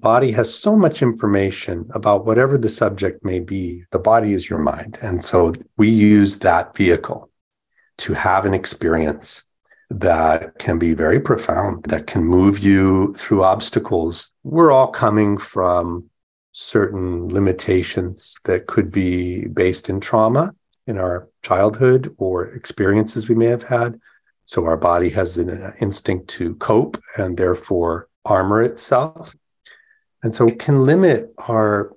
body has so much information about whatever the subject may be. The body is your mind. And so we use that vehicle to have an experience that can be very profound, that can move you through obstacles. We're all coming from certain limitations that could be based in trauma in our childhood or experiences we may have had. So our body has an instinct to cope and therefore armor itself. And so can limit our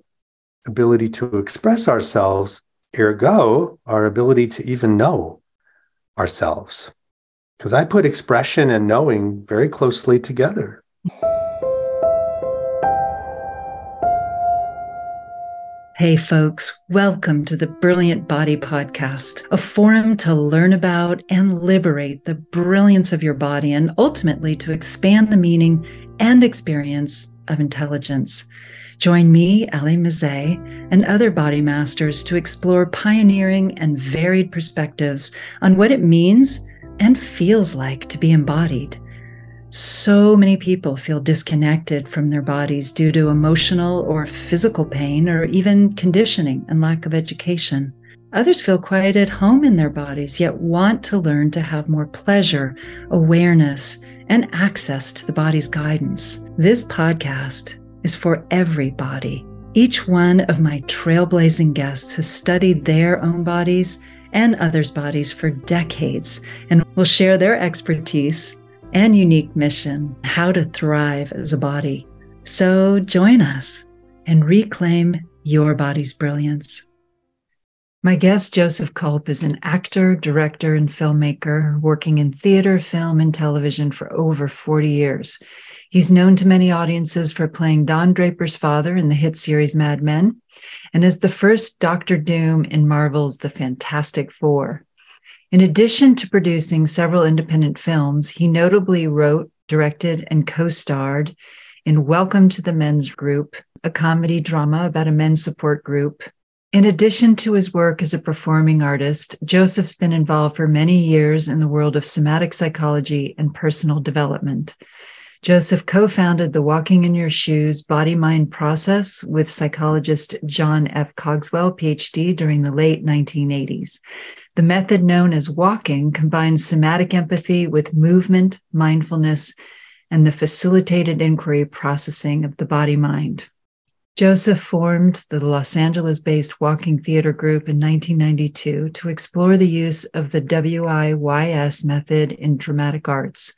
ability to express ourselves, ergo, our ability to even know ourselves. Because I put expression and knowing very closely together. Hey, folks, welcome to the Brilliant Body Podcast, a forum to learn about and liberate the brilliance of your body and ultimately to expand the meaning and experience of intelligence. Join me, Ali Mezey, and other body masters to explore pioneering and varied perspectives on what it means and feels like to be embodied so many people feel disconnected from their bodies due to emotional or physical pain or even conditioning and lack of education. Others feel quite at home in their bodies, yet want to learn to have more pleasure, awareness, and access to the body's guidance. This podcast is for everybody. Each one of my trailblazing guests has studied their own bodies and others' bodies for decades and will share their expertise and unique mission how to thrive as a body. So join us and reclaim your body's brilliance. My guest, Joseph Culp, is an actor, director, and filmmaker working in theater, film, and television for over 40 years. He's known to many audiences for playing Don Draper's father in the hit series Mad Men and as the first Doctor Doom in Marvel's The Fantastic Four. In addition to producing several independent films, he notably wrote, directed, and co starred in Welcome to the Men's Group, a comedy drama about a men's support group. In addition to his work as a performing artist, Joseph's been involved for many years in the world of somatic psychology and personal development. Joseph co founded the Walking in Your Shoes body mind process with psychologist John F. Cogswell, PhD, during the late 1980s. The method known as walking combines somatic empathy with movement, mindfulness, and the facilitated inquiry processing of the body mind. Joseph formed the Los Angeles based walking theater group in 1992 to explore the use of the WIYS method in dramatic arts.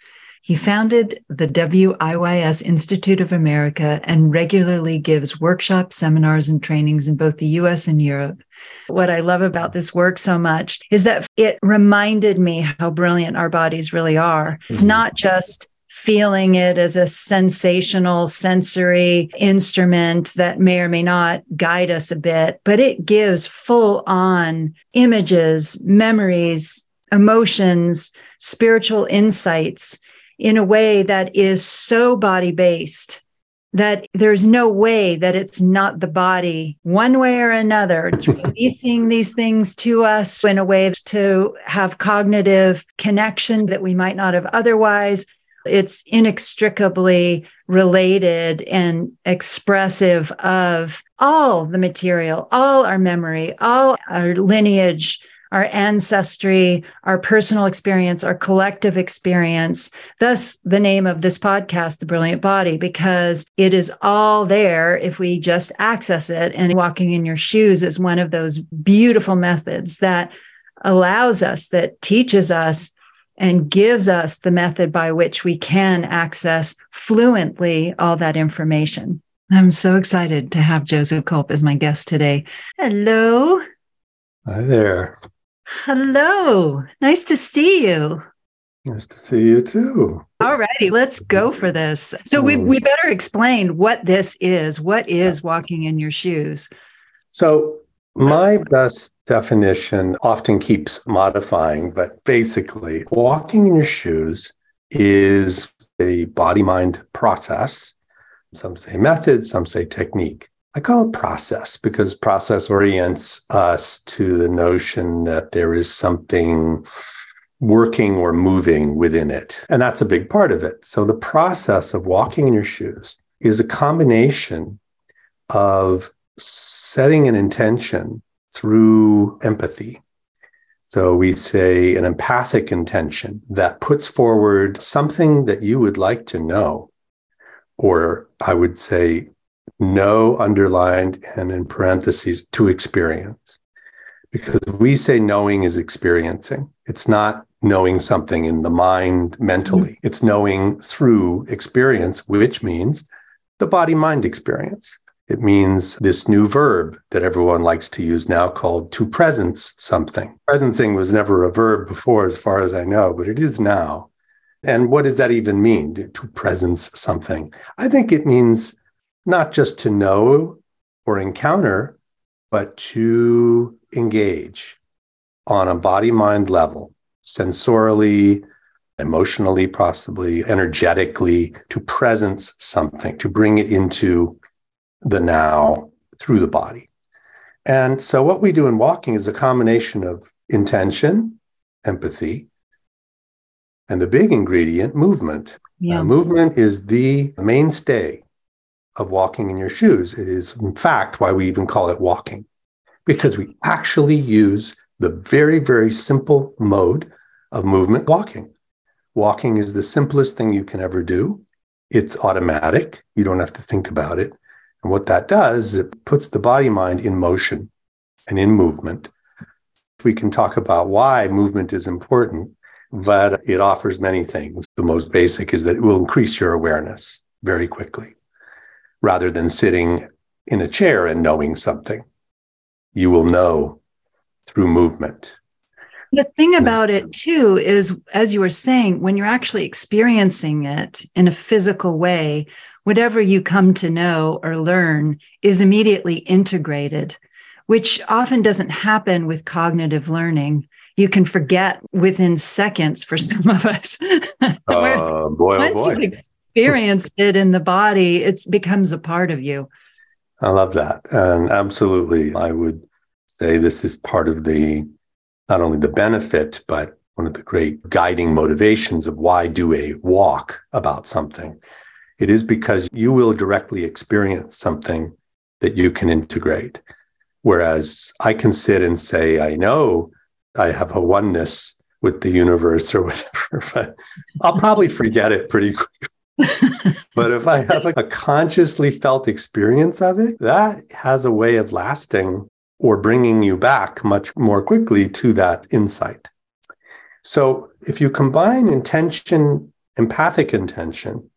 He founded the WIYS Institute of America and regularly gives workshops, seminars, and trainings in both the US and Europe. What I love about this work so much is that it reminded me how brilliant our bodies really are. It's mm-hmm. not just feeling it as a sensational sensory instrument that may or may not guide us a bit, but it gives full on images, memories, emotions, spiritual insights in a way that is so body based that there's no way that it's not the body one way or another. It's releasing these things to us in a way to have cognitive connection that we might not have otherwise. It's inextricably related and expressive of all the material, all our memory, all our lineage, our ancestry, our personal experience, our collective experience. Thus, the name of this podcast, The Brilliant Body, because it is all there if we just access it. And walking in your shoes is one of those beautiful methods that allows us, that teaches us and gives us the method by which we can access fluently all that information. I'm so excited to have Joseph Culp as my guest today. Hello. Hi there. Hello. Nice to see you. Nice to see you too. All righty, let's go for this. So we we oh. better explain what this is. What is walking in your shoes? So my best definition often keeps modifying, but basically, walking in your shoes is a body mind process. Some say method, some say technique. I call it process because process orients us to the notion that there is something working or moving within it. And that's a big part of it. So the process of walking in your shoes is a combination of setting an intention through empathy. So we say an empathic intention that puts forward something that you would like to know, or I would say, know underlined and in parentheses to experience. Because we say knowing is experiencing. It's not knowing something in the mind mentally, mm-hmm. it's knowing through experience, which means the body mind experience. It means this new verb that everyone likes to use now called to presence something. Presencing was never a verb before, as far as I know, but it is now. And what does that even mean to presence something? I think it means not just to know or encounter, but to engage on a body mind level, sensorially, emotionally, possibly energetically, to presence something, to bring it into the now through the body. And so, what we do in walking is a combination of intention, empathy, and the big ingredient, movement. Yeah. Uh, movement is the mainstay of walking in your shoes. It is, in fact, why we even call it walking, because we actually use the very, very simple mode of movement walking. Walking is the simplest thing you can ever do. It's automatic. You don't have to think about it. And what that does is it puts the body mind in motion and in movement. We can talk about why movement is important, but it offers many things. The most basic is that it will increase your awareness very quickly rather than sitting in a chair and knowing something. You will know through movement. The thing about it too is, as you were saying, when you're actually experiencing it in a physical way, whatever you come to know or learn is immediately integrated, which often doesn't happen with cognitive learning. You can forget within seconds for some of us. uh, boy, oh boy. Experienced it in the body, it becomes a part of you. I love that. And absolutely, I would say this is part of the not only the benefit, but one of the great guiding motivations of why do a walk about something it is because you will directly experience something that you can integrate. Whereas I can sit and say, I know I have a oneness with the universe or whatever, but I'll probably forget it pretty quickly. But if I have a, a consciously felt experience of it, that has a way of lasting or bringing you back much more quickly to that insight. So if you combine intention, empathic intention,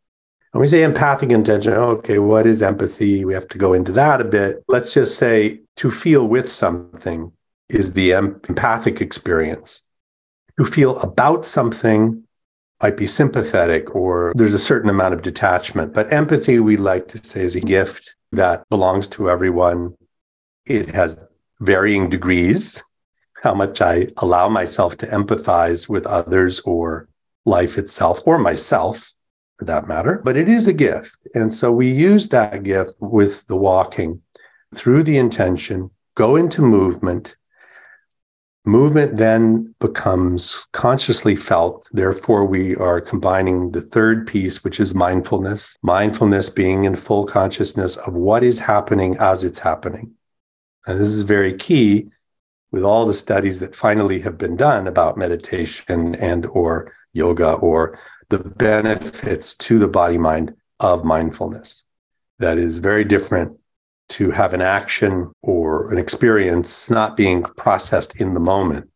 when we say empathic intention, okay, what is empathy? We have to go into that a bit. Let's just say to feel with something is the empathic experience. To feel about something might be sympathetic or there's a certain amount of detachment. But empathy, we like to say, is a gift that belongs to everyone. It has varying degrees, how much I allow myself to empathize with others or life itself or myself for that matter, but it is a gift. And so we use that gift with the walking through the intention, go into movement. Movement then becomes consciously felt. Therefore, we are combining the third piece, which is mindfulness. Mindfulness being in full consciousness of what is happening as it's happening. And this is very key with all the studies that finally have been done about meditation and or yoga or the benefits to the body mind of mindfulness. That is very different to have an action or an experience not being processed in the moment,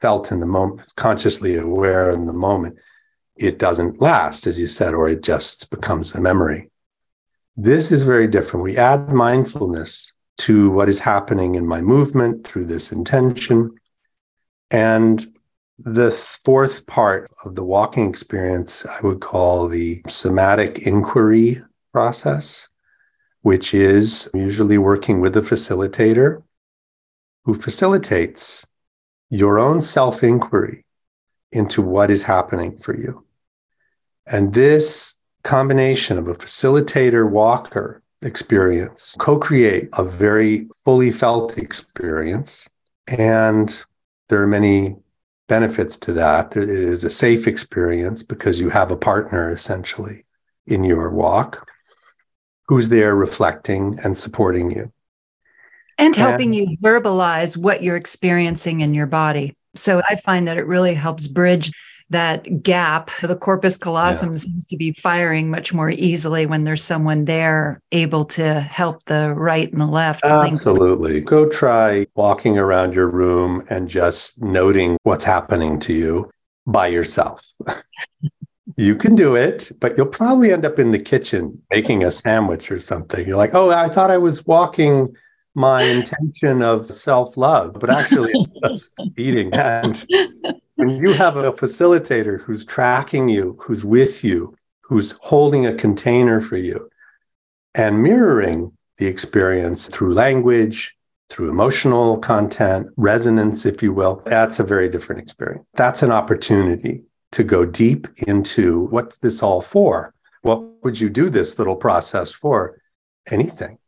felt in the moment, consciously aware in the moment. It doesn't last, as you said, or it just becomes a memory. This is very different. We add mindfulness to what is happening in my movement through this intention. And the fourth part of the walking experience, I would call the somatic inquiry process, which is usually working with a facilitator who facilitates your own self inquiry into what is happening for you. And this combination of a facilitator walker experience co create a very fully felt experience. And there are many benefits to that. It is a safe experience because you have a partner essentially in your walk. Who's there reflecting and supporting you. And helping and, you verbalize what you're experiencing in your body. So I find that it really helps bridge that gap. The corpus callosum yeah. seems to be firing much more easily when there's someone there able to help the right and the left. Absolutely. Link. Go try walking around your room and just noting what's happening to you by yourself. you can do it, but you'll probably end up in the kitchen making a sandwich or something. You're like, oh, I thought I was walking my intention of self love, but actually just eating. And when you have a facilitator who's tracking you, who's with you, who's holding a container for you, and mirroring the experience through language, through emotional content, resonance, if you will, that's a very different experience. That's an opportunity to go deep into what's this all for? What would you do this little process for? Anything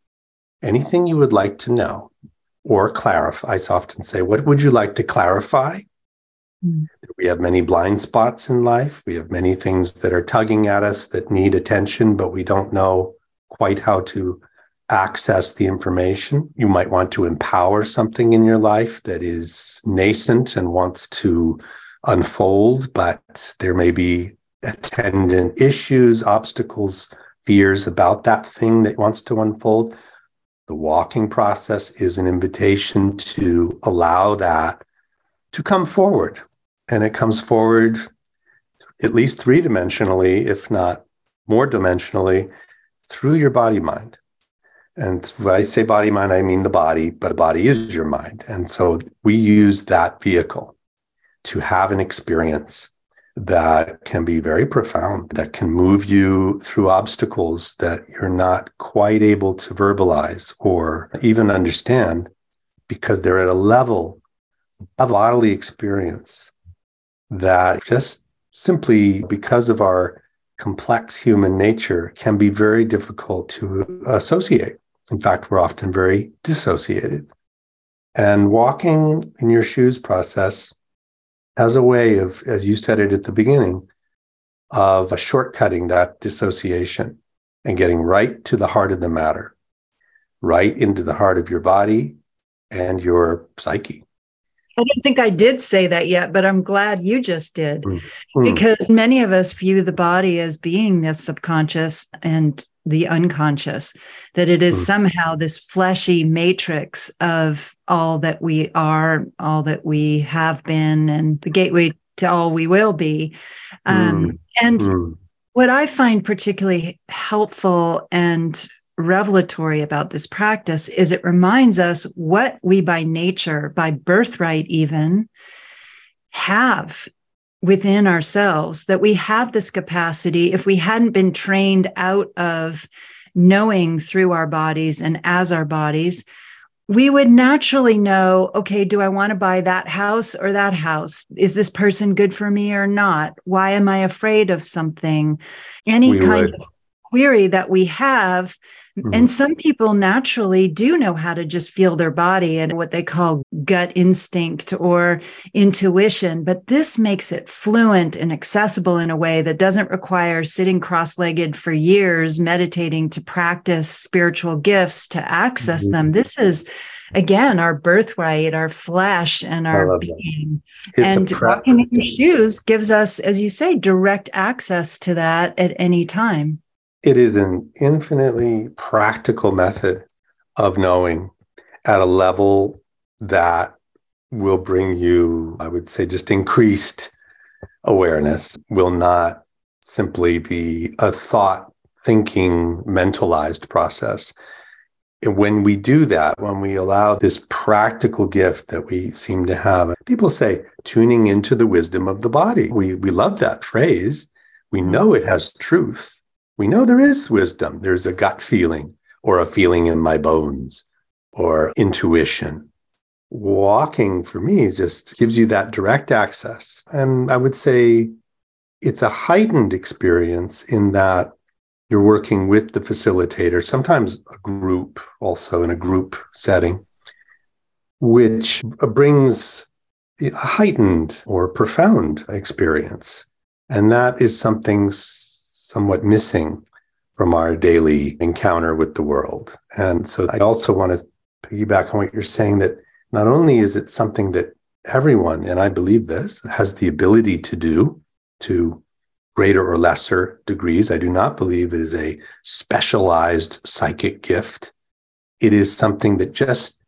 anything you would like to know or clarify. I often say, What would you like to clarify? Mm. We have many blind spots in life. We have many things that are tugging at us that need attention, but we don't know quite how to access the information. You might want to empower something in your life that is nascent and wants to unfold, but there may be attendant issues, obstacles, fears about that thing that wants to unfold. The walking process is an invitation to allow that to come forward. And it comes forward at least three dimensionally, if not more dimensionally, through your body mind. And when I say body mind, I mean the body, but the body is your mind. And so we use that vehicle to have an experience that can be very profound, that can move you through obstacles that you're not quite able to verbalize or even understand because they're at a level of bodily experience that just simply because of our complex human nature can be very difficult to associate. In fact, we're often very dissociated. And walking in your shoes process has a way of, as you said it at the beginning, of a shortcutting that dissociation and getting right to the heart of the matter, right into the heart of your body and your psyche. I don't think I did say that yet, but I'm glad you just did mm-hmm. because many of us view the body as being this subconscious and the unconscious, that it is mm. somehow this fleshy matrix of all that we are, all that we have been, and the gateway to all we will be. Um, mm. And mm. what I find particularly helpful and revelatory about this practice is it reminds us what we by nature, by birthright, even have within ourselves that we have this capacity if we hadn't been trained out of knowing through our bodies and as our bodies we would naturally know okay do i want to buy that house or that house? Is this person good for me or not? Why am i afraid of something? Any we kind would. of query that we have Mm-hmm. And some people naturally do know how to just feel their body and what they call gut instinct or intuition. But this makes it fluent and accessible in a way that doesn't require sitting cross legged for years, meditating to practice spiritual gifts to access mm-hmm. them. This is again our birthright our flesh and our being and walking in your shoes gives us as you say direct access to that at any time it is an infinitely practical method of knowing at a level that will bring you, I would say, just increased awareness, will not simply be a thought thinking, mentalized process. And when we do that, when we allow this practical gift that we seem to have, people say tuning into the wisdom of the body. We, we love that phrase. We mm-hmm. know it has truth we know there is wisdom. There's a gut feeling or a feeling in my bones or intuition. Walking for me just gives you that direct access. And I would say it's a heightened experience in that you're working with the facilitator, sometimes a group, also in a group setting, which brings a heightened or profound experience. And that is something somewhat missing from our daily encounter with the world. And so I also want to piggyback on what you're saying that not only is it something that everyone, and I believe this, has the ability to do to greater or lesser degrees. I do not believe it is a specialized psychic gift. It is something that just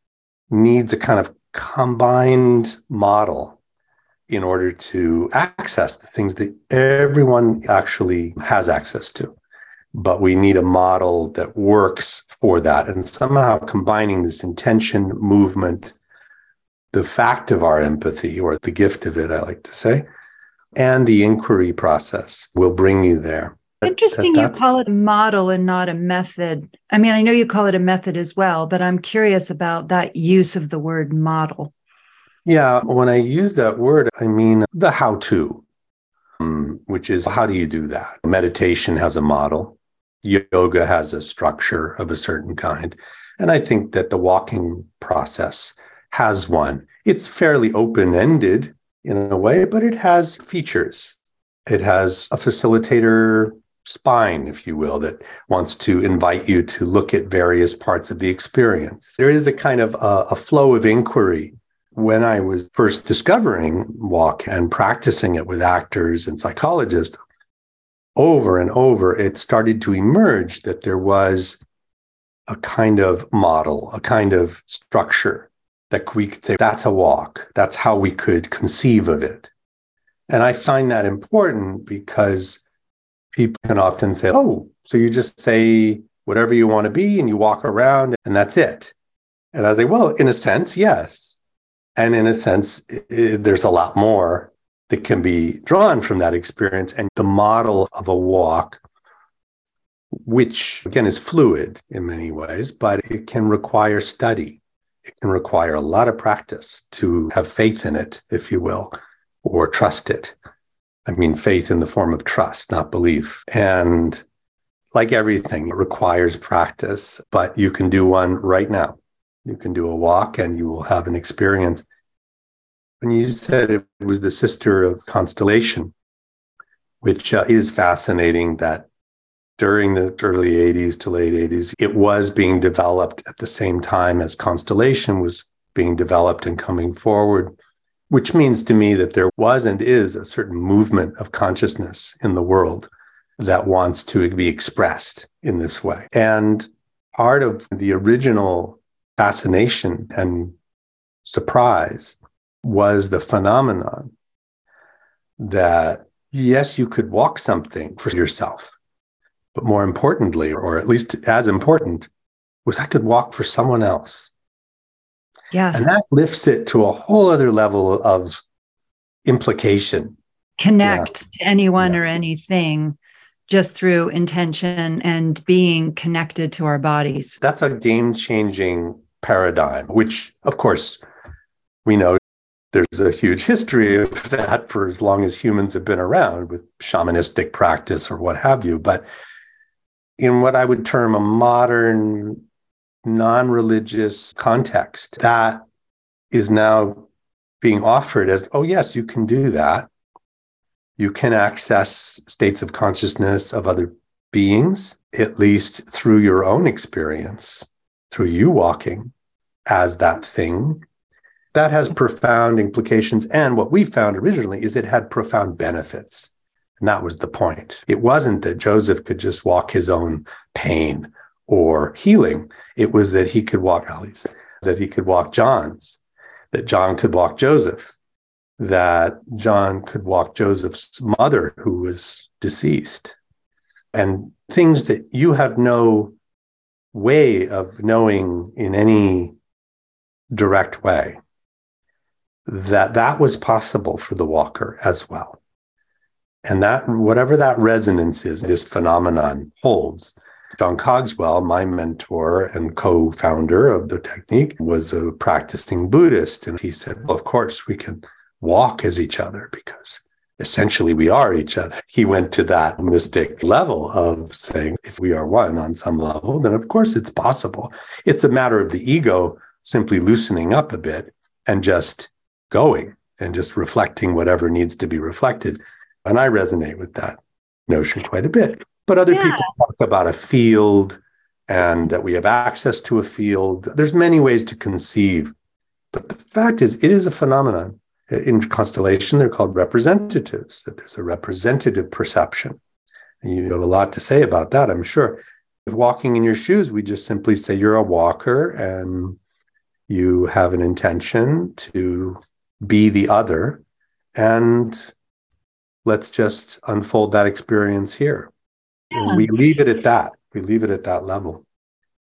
needs a kind of combined model in order to access the things that everyone actually has access to. But we need a model that works for that. And somehow combining this intention, movement, the fact of our empathy, or the gift of it, I like to say, and the inquiry process will bring you there. Interesting that, you call it a model and not a method. I mean, I know you call it a method as well, but I'm curious about that use of the word model. Yeah, when I use that word, I mean the how to, um, which is how do you do that? Meditation has a model, yoga has a structure of a certain kind. And I think that the walking process has one. It's fairly open ended in a way, but it has features. It has a facilitator spine, if you will, that wants to invite you to look at various parts of the experience. There is a kind of a, a flow of inquiry when I was first discovering walk and practicing it with actors and psychologists, over and over, it started to emerge that there was a kind of model, a kind of structure that we could say, that's a walk. That's how we could conceive of it. And I find that important because people can often say, oh, so you just say whatever you want to be and you walk around and that's it. And I say, well, in a sense, yes. And in a sense, it, there's a lot more that can be drawn from that experience. And the model of a walk, which again is fluid in many ways, but it can require study. It can require a lot of practice to have faith in it, if you will, or trust it. I mean, faith in the form of trust, not belief. And like everything, it requires practice, but you can do one right now. You can do a walk and you will have an experience. When you said it was the sister of constellation, which uh, is fascinating that during the early 80s to late 80s, it was being developed at the same time as constellation was being developed and coming forward, which means to me that there was and is a certain movement of consciousness in the world that wants to be expressed in this way. And part of the original fascination and surprise was the phenomenon that yes, you could walk something for yourself, but more importantly, or at least as important, was I could walk for someone else. Yes. And that lifts it to a whole other level of implication. Connect yeah. to anyone yeah. or anything just through intention and being connected to our bodies. That's a game changing paradigm, which, of course, we know there's a huge history of that for as long as humans have been around with shamanistic practice or what have you. But in what I would term a modern, non religious context, that is now being offered as oh, yes, you can do that. You can access states of consciousness of other beings, at least through your own experience, through you walking as that thing. That has profound implications. And what we found originally is it had profound benefits. And that was the point. It wasn't that Joseph could just walk his own pain or healing. It was that he could walk Ali's, that he could walk John's, that John could walk Joseph, that John could walk Joseph's mother who was deceased, and things that you have no way of knowing in any direct way that that was possible for the walker as well and that whatever that resonance is this phenomenon holds john cogswell my mentor and co-founder of the technique was a practicing buddhist and he said well of course we can walk as each other because essentially we are each other. He went to that mystic level of saying, if we are one on some level, then of course it's possible. It's a matter of the ego simply loosening up a bit and just going and just reflecting whatever needs to be reflected. And I resonate with that notion quite a bit. But other Yeah. people talk about a field and that we have access to a field. There's many ways to conceive. But the fact is, it is a phenomenon. In constellation, they're called representatives, that there's a representative perception. And you have a lot to say about that, I'm sure. Walking in your shoes, we just simply say you're a walker and you have an intention to be the other. And let's just unfold that experience here. Yeah. And we leave it at that. We leave it at that level.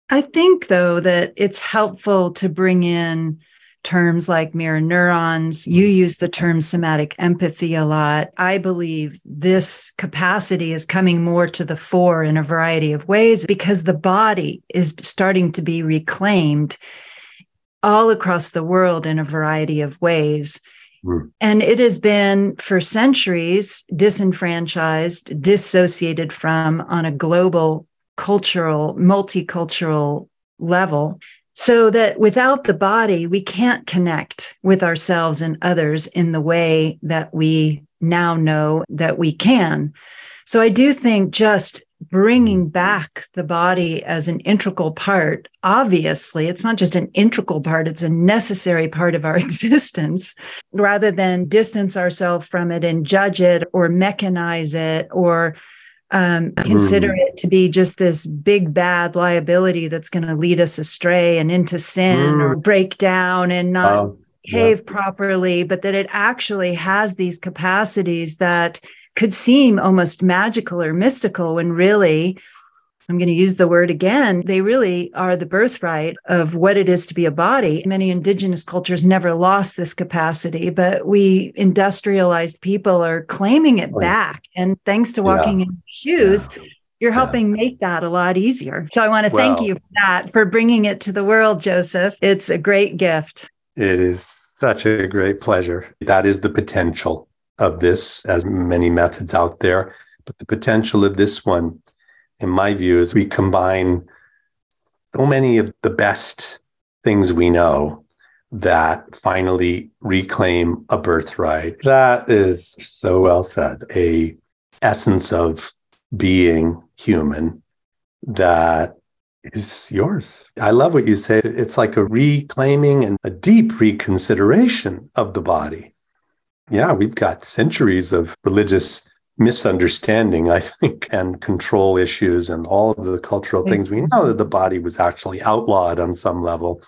I think, though, that it's helpful to bring in terms like mirror neurons. You mm-hmm. use the term somatic empathy a lot. I believe this capacity is coming more to the fore in a variety of ways because the body is starting to be reclaimed all across the world in a variety of ways. Mm. And it has been for centuries disenfranchised, dissociated from on a global cultural, multicultural level. So that without the body, we can't connect with ourselves and others in the way that we now know that we can. So I do think just bringing back the body as an integral part, obviously, it's not just an integral part, it's a necessary part of our existence, rather than distance ourselves from it and judge it or mechanize it or um, consider it to be just this big bad liability that's going to lead us astray and into sin or break down and not Um, yeah. behave properly, but that it actually has these capacities that could seem almost magical or mystical when really, I'm going to use the word again, they really are the birthright of what it is to be a body. Many indigenous cultures never lost this capacity, but we industrialized people are claiming it Right. back. And thanks to Yeah. walking in shoes, Yeah. you're Yeah. helping make that a lot easier. So I want to thank you for that, for bringing it to the world, Joseph. It's a great gift. It is such a great pleasure. That is the potential of this, as many methods out there. But the potential of this one, in my view, is we combine so many of the best things we know that finally reclaim a birthright. That is so well said. A essence of being human that is yours. I love what you say. It's like a reclaiming and a deep reconsideration of the body. Yeah, we've got centuries of religious misunderstanding, I think, and control issues and all of the cultural mm. things. We know that the body was actually outlawed on some level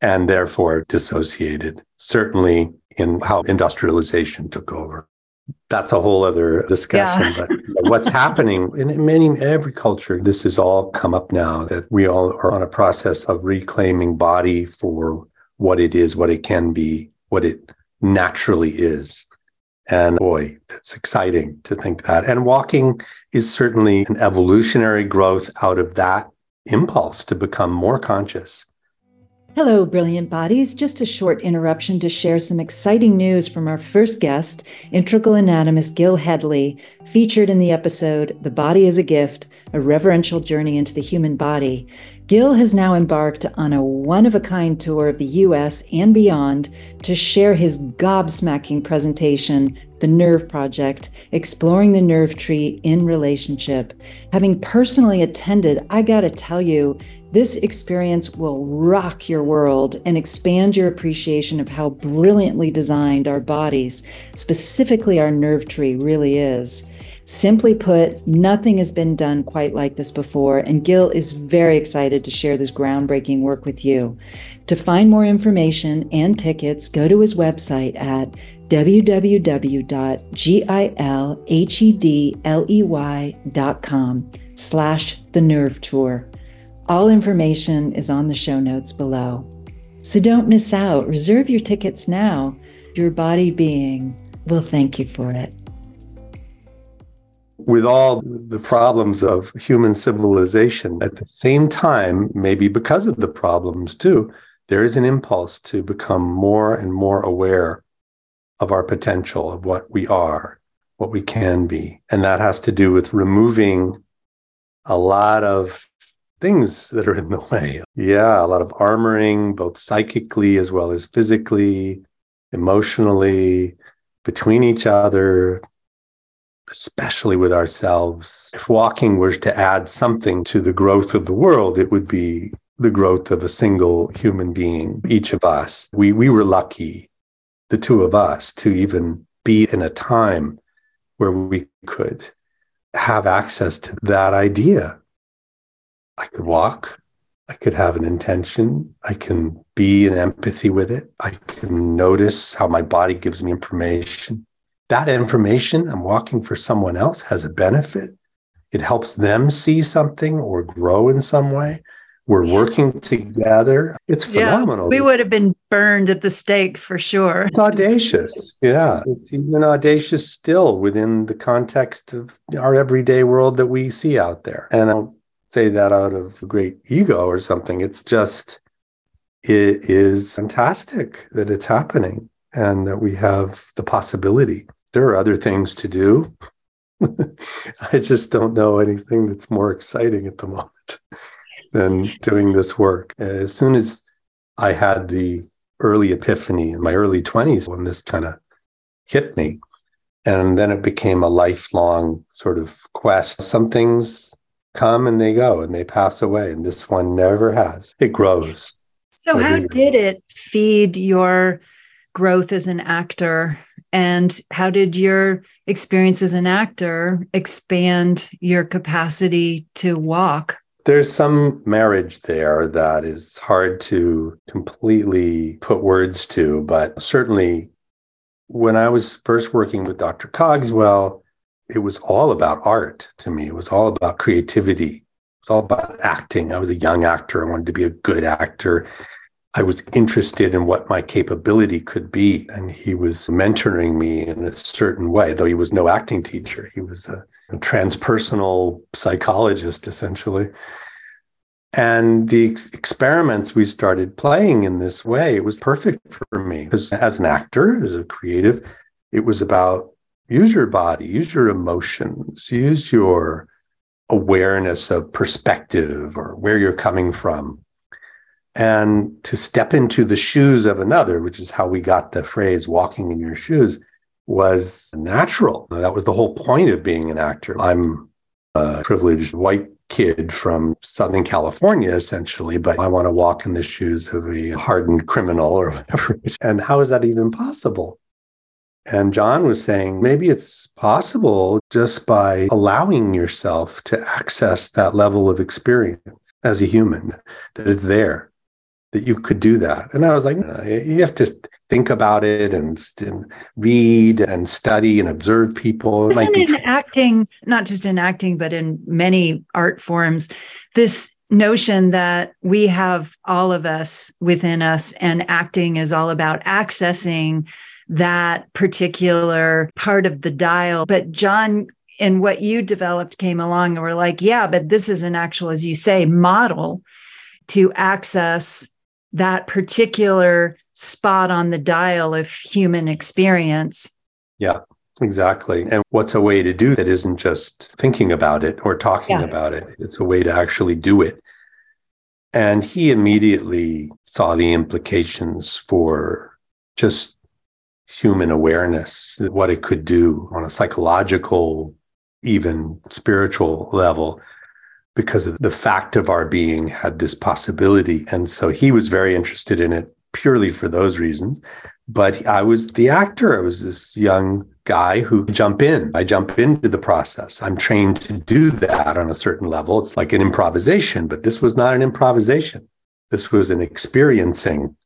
and therefore dissociated, certainly in how industrialization took over. That's a whole other discussion. Yeah. But what's happening in many every culture, this has all come up now that we all are on a process of reclaiming body for what it is, what it can be, what it naturally is. And boy, that's exciting to think that. And walking is certainly an evolutionary growth out of that impulse to become more conscious. Hello, brilliant bodies. Just a short interruption to share some exciting news from our first guest, integral anatomist Gil Hedley, featured in the episode The Body is a Gift A Reverential Journey into the Human Body. Gil has now embarked on a one of a kind tour of the US and beyond to share his gobsmacking presentation, The Nerve Project Exploring the Nerve Tree in Relationship. Having personally attended, I gotta tell you, this experience will rock your world and expand your appreciation of how brilliantly designed our bodies, specifically our nerve tree, really is. Simply put, nothing has been done quite like this before, and Gil is very excited to share this groundbreaking work with you. To find more information and tickets, go to his website at www.gilhedley.com slash the nerve tour. All information is on the show notes below. So don't miss out. Reserve your tickets now. Your body being will thank you for it. With all the problems of human civilization, at the same time, maybe because of the problems too, there is an impulse to become more and more aware of our potential, of what we are, what we can be. And that has to do with removing a lot of things that are in the way. Yeah, a lot of armoring, both psychically as well as physically, emotionally, between each other, especially with ourselves. If walking was to add something to the growth of the world, it would be the growth of a single human being, each of us. We, we were lucky, the two of us, to even be in a time where we could have access to that idea. I could walk, I could have an intention, I can be in empathy with it, I can notice how my body gives me information. That information, I'm walking for someone else, has a benefit. It helps them see something or grow in some way. We're working together. It's phenomenal. Yeah, we would have been burned at the stake for sure. It's audacious. Yeah. It's even audacious still within the context of our everyday world that we see out there. And I don't say that out of great ego or something. It's just, it is fantastic that it's happening and that we have the possibility. There are other things to do. I just don't know anything that's more exciting at the moment than doing this work. As soon as I had the early epiphany in my early 20s when this kind of hit me, and then it became a lifelong sort of quest. Some things come and they go and they pass away, and this one never has. It grows. So, how did it feed your growth as an actor? And how did your experience as an actor expand your capacity to walk? There's some marriage there that is hard to completely put words to, but certainly when I was first working with Dr. Cogswell, it was all about art to me. It was all about creativity. It was all about acting. I was a young actor. I wanted to be a good actor. I was interested in what my capability could be. And he was mentoring me in a certain way, though he was no acting teacher. He was a a transpersonal psychologist, essentially. And the ex- experiments we started playing in this way, it was perfect for me because as an actor, as a creative, it was about use your body, use your emotions, use your awareness of perspective or where you're coming from. And to step into the shoes of another, which is how we got the phrase walking in your shoes, was natural. That was the whole point of being an actor. I'm a privileged white kid from Southern California, essentially, but I want to walk in the shoes of a hardened criminal or whatever. And how is that even possible? And John was saying maybe it's possible just by allowing yourself to access that level of experience as a human, that it's there that you could do that. And I was like, you have to think about it and, and read and study and observe people. Isn't it in acting, not just in acting, but in many art forms, this notion that we have all of us within us and acting is all about accessing that particular part of the dial. But John and what you developed came along and we're like, yeah, but this is an actual, as you say, model to access that particular spot on the dial of human experience. Yeah, exactly. And what's a way to do that isn't just thinking about it or talking yeah. about it? It's a way to actually do it. And he immediately saw the implications for just human awareness, what it could do on a psychological, even spiritual level because of the fact of our being had this possibility. And so he was very interested in it purely for those reasons. But I was the actor. I was this young guy who jump in. I jump into the process. I'm trained to do that on a certain level. It's like an improvisation, but this was not an improvisation. This was an experiencing.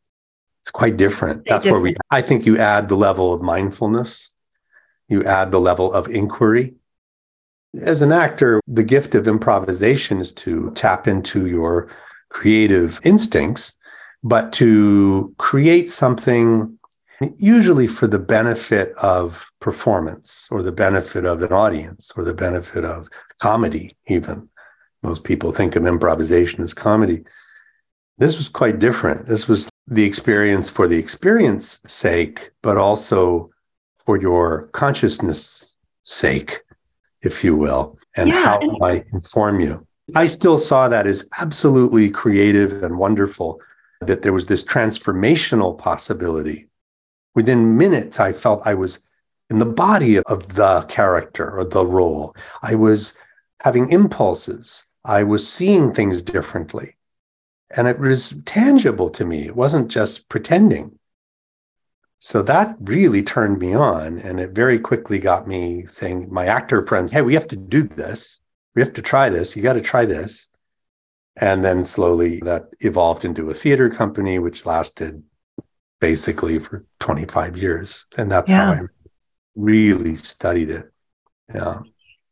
It's quite different. That's different. where we, I think you add the level of mindfulness, you add the level of inquiry, as an actor, the gift of improvisation is to tap into your creative instincts, but to create something usually for the benefit of performance or the benefit of an audience or the benefit of comedy, even. Most people think of improvisation as comedy. This was quite different. This was the experience for the experience sake, but also for your consciousness sake if you will, and yeah, how and- might inform you. I still saw that as absolutely creative and wonderful, that there was this transformational possibility. Within minutes, I felt I was in the body of the character or the role. I was having impulses. I was seeing things differently. And it was tangible to me. It wasn't just pretending. So that really turned me on. And it very quickly got me saying, my actor friends, hey, we have to do this. We have to try this. You got to try this. And then slowly that evolved into a theater company, which lasted basically for 25 years. And that's yeah. how I really studied it. Yeah.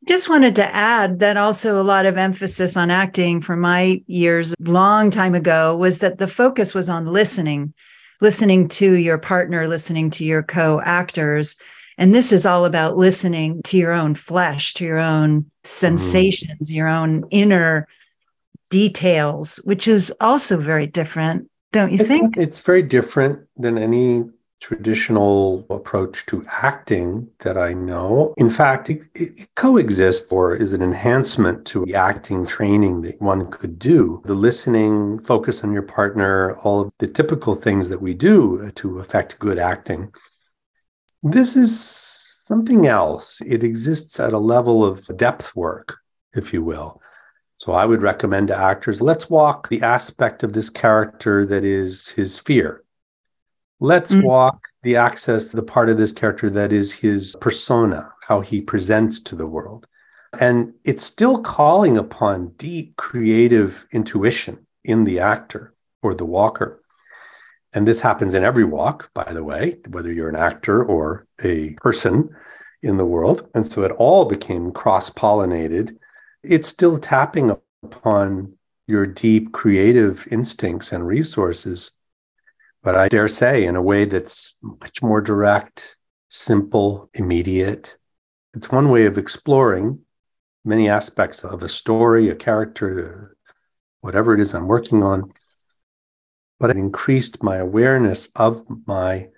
Just wanted to add that also a lot of emphasis on acting from my years, long time ago, was that the focus was on listening, listening to your partner, listening to your co actors. And this is all about listening to your own flesh, to your own sensations, mm. your own inner details, which is also very different, don't you think? It's very different than any traditional approach to acting that I know. In fact, it, it, coexists or is an enhancement to the acting training that one could do. The listening, focus on your partner, all of the typical things that we do to affect good acting. This is something else. It exists at a level of depth work, if you will. So I would recommend to actors let's walk the aspect of this character that is his fear Let's mm-hmm. walk the access to the part of this character that is his persona, how he presents to the world. And it's still calling upon deep creative intuition in the actor or the walker. And this happens in every walk, by the way, whether you're an actor or a person in the world. And so it all became cross pollinated. It's still tapping upon your deep creative instincts and resources but I dare say in a way that's much more direct, simple, immediate. It's one way of exploring many aspects of a story, a character, whatever it is I'm working on. But it increased my awareness of my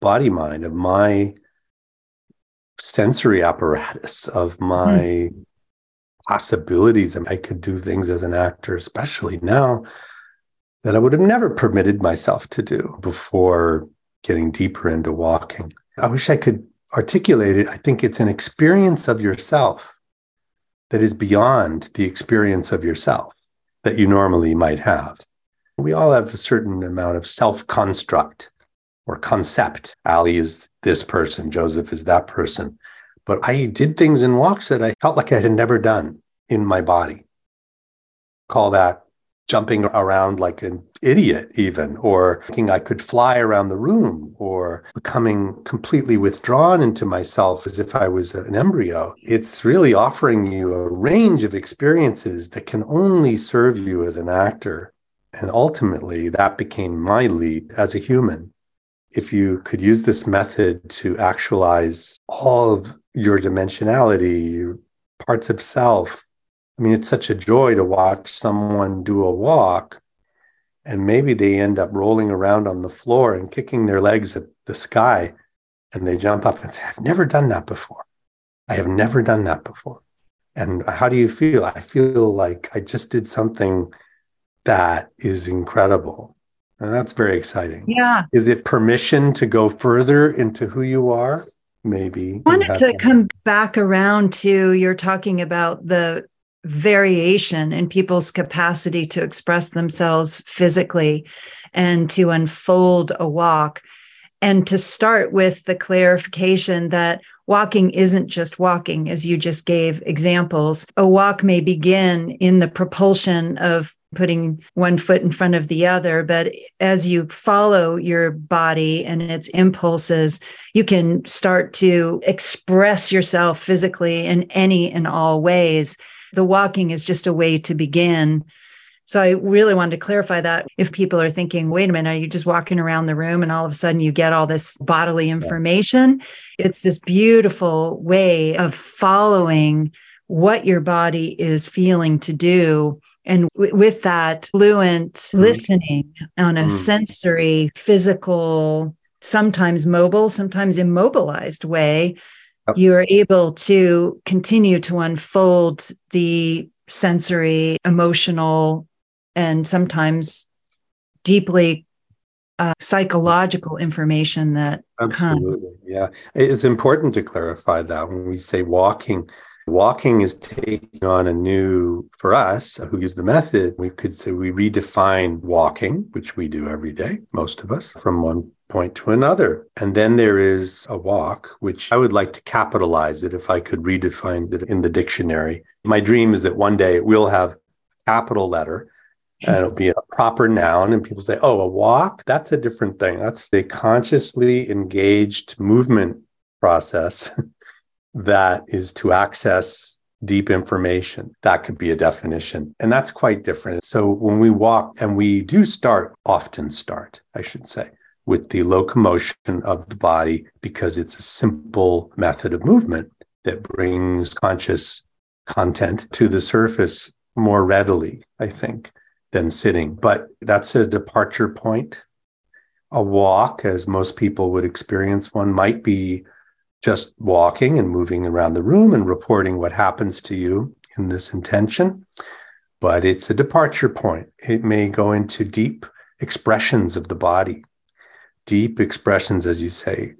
body mind, of my sensory apparatus, of my mm. possibilities. I could do things as an actor, especially now that I would have never permitted myself to do before getting deeper into walking. I wish I could articulate it. I think it's an experience of yourself that is beyond the experience of yourself that you normally might have. We all have a certain amount of self construct or concept. Ali is this person, Joseph is that person. But I did things in walks that I felt like I had never done in my body. Call that jumping around like an idiot, even, or thinking I could fly around the room, or becoming completely withdrawn into myself as if I was an embryo. It's really offering you a range of experiences that can only serve you as an actor. And ultimately, that became my lead as a human. If you could use this method to actualize all of your dimensionality, parts of self, I mean, it's such a joy to watch someone do a walk and maybe they end up rolling around on the floor and kicking their legs at the sky and they jump up and say, I've never done that before. I have never done that before. And how do you feel? I feel like I just did something that is incredible. And that's very exciting. Yeah. Is it permission to go further into who you are? Maybe. I wanted to come back around to you're talking about the variation in people's capacity to express themselves physically and to unfold a walk. And to start with the clarification that walking isn't just walking, as you just gave examples. A walk may begin in the propulsion of putting one foot in front of the other. But as you follow your body and its impulses, you can start to express yourself physically in any and all ways the walking is just a way to begin. So I really wanted to clarify that if people are thinking, wait a minute, are you just walking around the room and all of a sudden you get all this bodily information? It's this beautiful way of following what your body is feeling to do. And w- with that fluent mm-hmm. listening on a mm-hmm. sensory, physical, sometimes mobile, sometimes immobilized way, you are able to continue to unfold the sensory, emotional, and sometimes deeply uh, psychological information that Absolutely. Comes. Yeah. It's important to clarify that when we say walking, walking is taking on a new, for us who use the method, we could say we redefine walking, which we do every day, most of us, from one point to another. And then there is a walk, which I would like to capitalize it if I could redefine it in the dictionary. My dream is that one day it will have capital letter and it'll be a proper noun. And people say, oh, a walk, that's a different thing. That's a consciously engaged movement process that is to access deep information. That could be a definition. And that's quite different. So when we walk, and we do start, often start, I should say, with the locomotion of the body because it's a simple method of movement that brings conscious content to the surface more readily, I think, than sitting. But that's a departure point. A walk, as most people would experience one, might be just walking and moving around the room and reporting what happens to you in this intention. But it's a departure point. It may go into deep expressions of the body deep expressions, as you say,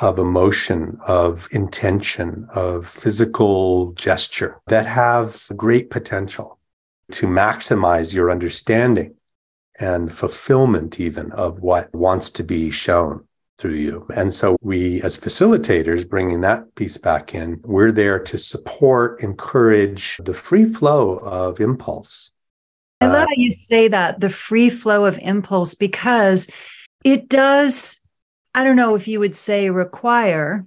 of emotion, of intention, of physical gesture that have great potential to maximize your understanding and fulfillment, even of what wants to be shown through you. And so, we as facilitators, bringing that piece back in, we're there to support, encourage the free flow of impulse. I love uh, how you say that the free flow of impulse because it does, I don't know if you would say require,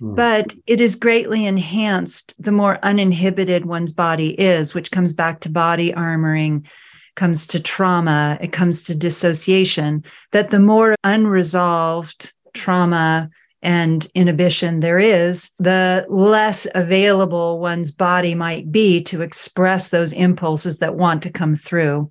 mm. but it is greatly enhanced the more uninhibited one's body is, which comes back to body armoring, comes to trauma, it comes to dissociation, that the more unresolved trauma and inhibition there is, the less available one's body might be to express those impulses that want to come through.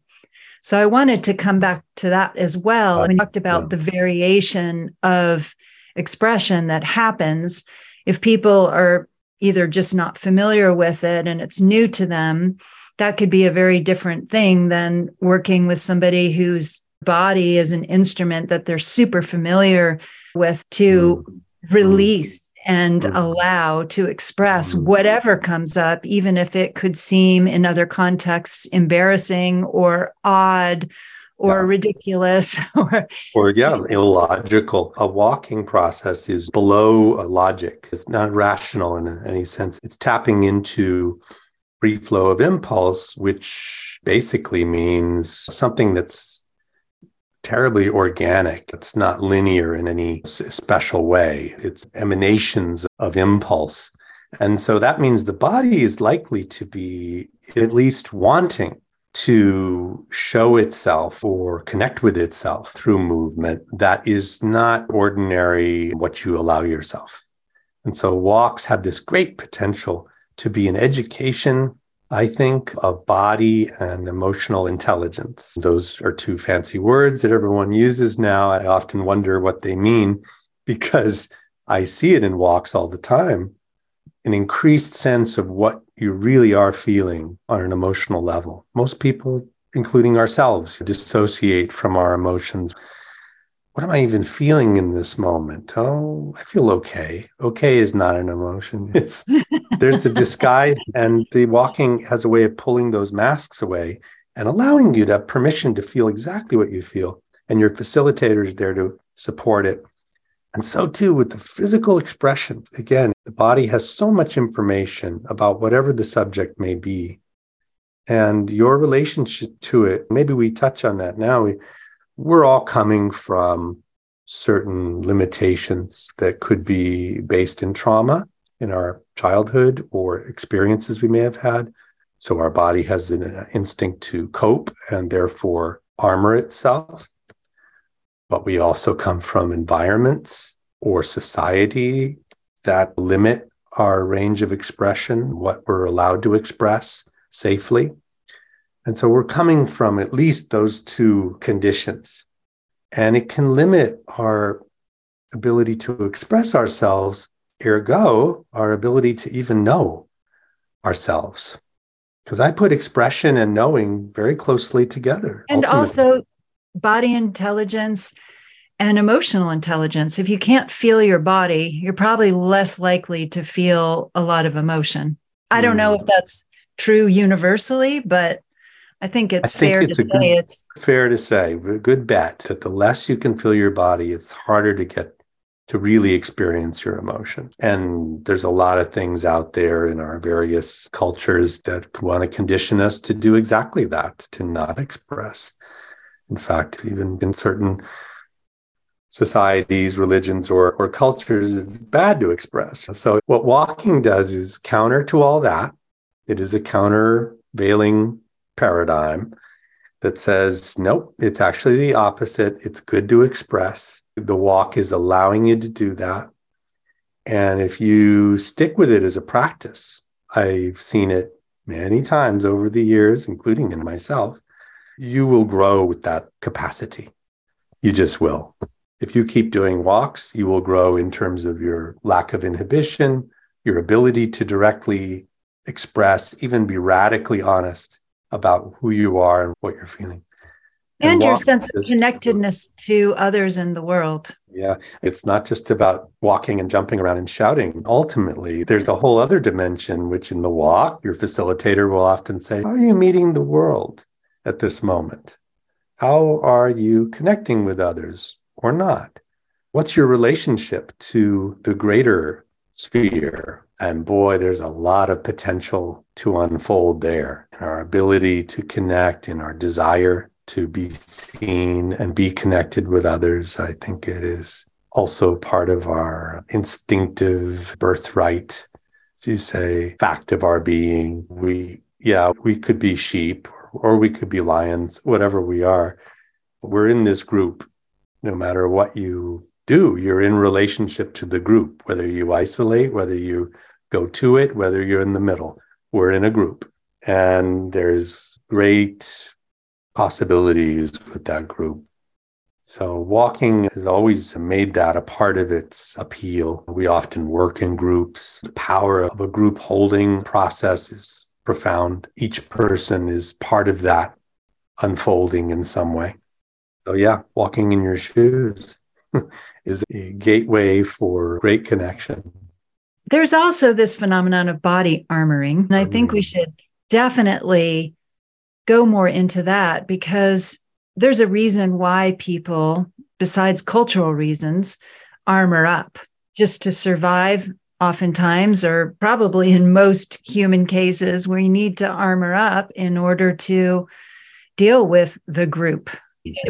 So I wanted to come back to that as well. And we talked about the variation of expression that happens if people are either just not familiar with it and it's new to them. That could be a very different thing than working with somebody whose body is an instrument that they're super familiar with to mm-hmm. release and mm-hmm. allow to express mm-hmm. whatever comes up, even if it could seem in other contexts embarrassing or odd or yeah. ridiculous or or yeah illogical a walking process is below a logic it's not rational in any sense it's tapping into free flow of impulse which basically means something that's terribly organic. It's not linear in any special way. It's emanations of impulse. And so that means the body is likely to be at least wanting to show itself or connect with itself through movement that is not ordinary what you allow yourself. And so walks have this great potential to be an education I think of body and emotional intelligence. Those are two fancy words that everyone uses now. I often wonder what they mean because I see it in walks all the time an increased sense of what you really are feeling on an emotional level. Most people, including ourselves, dissociate from our emotions what am I even feeling in this moment? Oh, I feel okay. Okay is not an emotion. It's there's a disguise, and the walking has a way of pulling those masks away and allowing you to have permission to feel exactly what you feel. And your facilitator is there to support it. And so too with the physical expression. Again, the body has so much information about whatever the subject may be. And your relationship to it, maybe we touch on that now. We, we're all coming from certain limitations that could be based in trauma in our childhood or experiences we may have had. So our body has an uh, instinct to cope and therefore armor itself. But we also come from environments or society that limit our range of expression, what we're allowed to express safely. And so we're coming from at least those two conditions. And it can limit our ability to express ourselves, ergo, our ability to even know ourselves. Because I put expression and knowing very closely together. And ultimately. also, body intelligence and emotional intelligence. If you can't feel your body, you're probably less likely to feel a lot of emotion. I don't know hmm. if that's true universally, but I think it's I think fair it's to say good, it's fair to say a good bet that the less you can feel your body, it's harder to get to really experience your emotion. And there's a lot of things out there in our various cultures that want to condition us to do exactly that, to not express. In fact, even in certain societies, religions, or, or cultures, it's bad to express. So, what walking does is counter to all that. It is a countervailing paradigm that says, nope, it's actually the opposite. It's good to express. The walk is allowing you to do that. And if you stick with it as a practice, I've seen it many times over the years, including in myself, you will grow with that capacity. You just will. If you keep doing walks, you will grow in terms of your lack of inhibition, your ability to directly express, even be radically honest about who you are and what you're feeling. And, and your sense of connectedness to others in the world. Yeah, it's not just about walking and jumping around and shouting. Ultimately, there's a whole other dimension, which in the walk, your facilitator will often say, How are you meeting the world at this moment? How are you connecting with others? or not? What's your relationship to the greater sphere? And boy, there's a lot of potential to unfold there in our ability to connect, in our desire to be seen and be connected with others. I think it is also part of our instinctive birthright, you say, fact of our being. We, yeah, we could be sheep or we could be lions, whatever we are. We're in this group no matter what you do, you're in relationship to the group, whether you isolate, whether you go to it, whether you're in the middle. We're in a group. And there's great possibilities with that group. So, walking has always made that a part of its appeal. We often work in groups. The power of a group holding process is profound. Each person is part of that unfolding in some way. So, yeah, walking in your shoes is a gateway for great connection. There's also this phenomenon of body armoring. And I think we should definitely go more into that because there's a reason why people, besides cultural reasons, armor up just to survive oftentimes or probably in most human cases where you need to armor up in order to deal with the group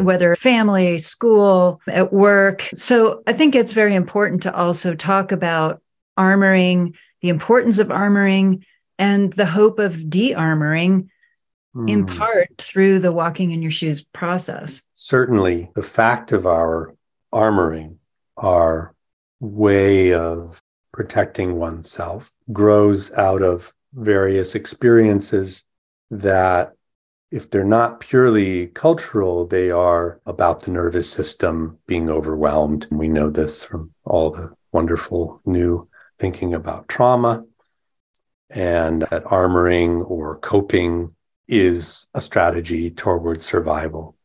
whether family, school, at work. So I think it's very important to also talk about armoring, the importance of armoring, and the hope of de armoring mm. in part through the walking in your shoes process. Certainly, the fact of our armoring, our way of protecting oneself, grows out of various experiences that if they're not purely cultural, they are about the nervous system being overwhelmed. We know this from all the wonderful new thinking about trauma, and that armoring or coping is a strategy towards survival